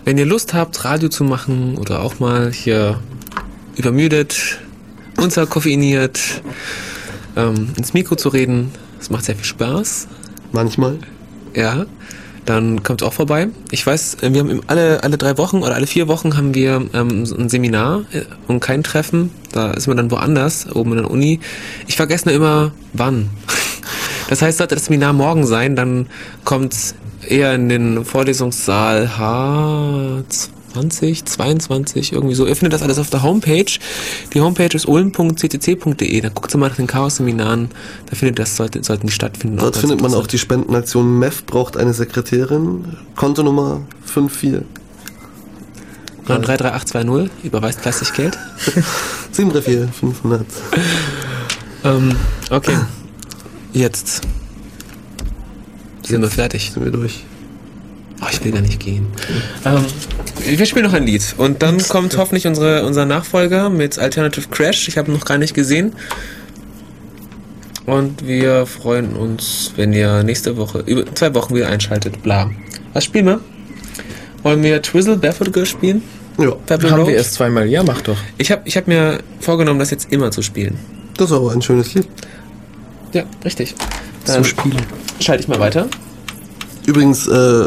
Wenn ihr Lust habt, Radio zu machen oder auch mal hier übermüdet, unterkoffeiniert, ähm, ins Mikro zu reden, das macht sehr viel Spaß. Manchmal. Ja, dann kommt auch vorbei. Ich weiß, äh, wir haben alle, alle drei Wochen oder alle vier Wochen haben wir ähm, ein Seminar äh, und kein Treffen. Da ist man dann woanders, oben in der Uni. Ich vergesse nur immer, wann. Das heißt, sollte das Seminar morgen sein, dann kommt eher in den Vorlesungssaal H20, 22, irgendwie so. Ihr findet das alles auf der Homepage. Die Homepage ist ulm.ccc.de. Da guckt ihr mal nach den Chaos-Seminaren. Da findet das, sollte, sollten die stattfinden. Dort findet man auch die Spendenaktion MEF braucht eine Sekretärin. Kontonummer 54 93320, überweist fleißig Geld. 734 500. Ähm, okay. Jetzt sind wir fertig. Sind wir durch. Oh, ich will gar nicht gehen. Ähm, wir spielen noch ein Lied und dann kommt hoffentlich unsere, unser Nachfolger mit Alternative Crash. Ich habe ihn noch gar nicht gesehen. Und wir freuen uns, wenn ihr nächste Woche, über zwei Wochen wieder einschaltet. Bla. Was spielen wir? Wollen wir Twizzle Barefoot Girl spielen? Ja, Pebble Haben Road? wir erst zweimal. Ja, mach doch. Ich habe ich hab mir vorgenommen, das jetzt immer zu spielen. das ist aber ein schönes Lied. Ja, richtig. Dann spielen. schalte ich mal weiter. Übrigens, äh,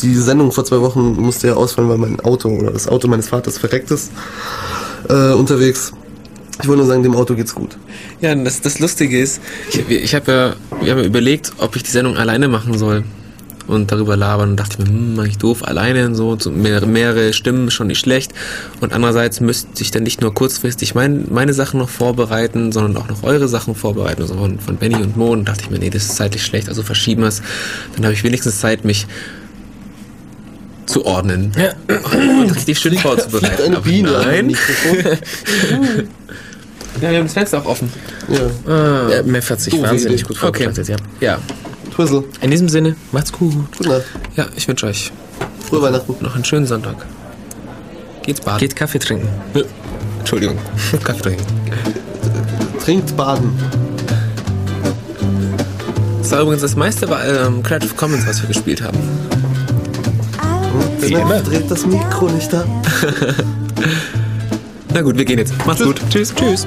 die Sendung vor zwei Wochen musste ja ausfallen, weil mein Auto oder das Auto meines Vaters verreckt ist äh, unterwegs. Ich wollte nur sagen, dem Auto geht's gut. Ja, das, das Lustige ist, ich, ich habe ja, wir haben ja überlegt, ob ich die Sendung alleine machen soll und darüber labern. Und dachte ich mir, hm, mach ich doof, alleine und so, so mehrere, mehrere Stimmen schon nicht schlecht. Und andererseits müsste ich dann nicht nur kurzfristig mein, meine Sachen noch vorbereiten, sondern auch noch eure Sachen vorbereiten, also von, von Benny und Mo. Und dachte ich mir, nee, das ist zeitlich schlecht, also verschieben wir es, dann habe ich wenigstens Zeit, mich zu ordnen. Ja. und richtig schön vorzubereiten. Eine Biene Nein, ja, wir haben das Fenster auch offen. Ja. Ja, Meff hat sich Doofe wahnsinnig gut vorbereitet, ja. Ja, Twizzle, In diesem Sinne, macht's gut. gute Nacht. ja, ich wünsche euch Frohe Weihnachten. noch einen schönen Sonntag. Geht's baden. Geht Kaffee trinken. Entschuldigung. Kaffee trinken. Trinkt Baden. Das war übrigens das meiste bei ähm, Creative Commons, was wir gespielt haben. Wie Na, immer. Dreht das Mikro nicht ab. Na gut, wir gehen jetzt. Macht's gut. Tschüss. Tschüss.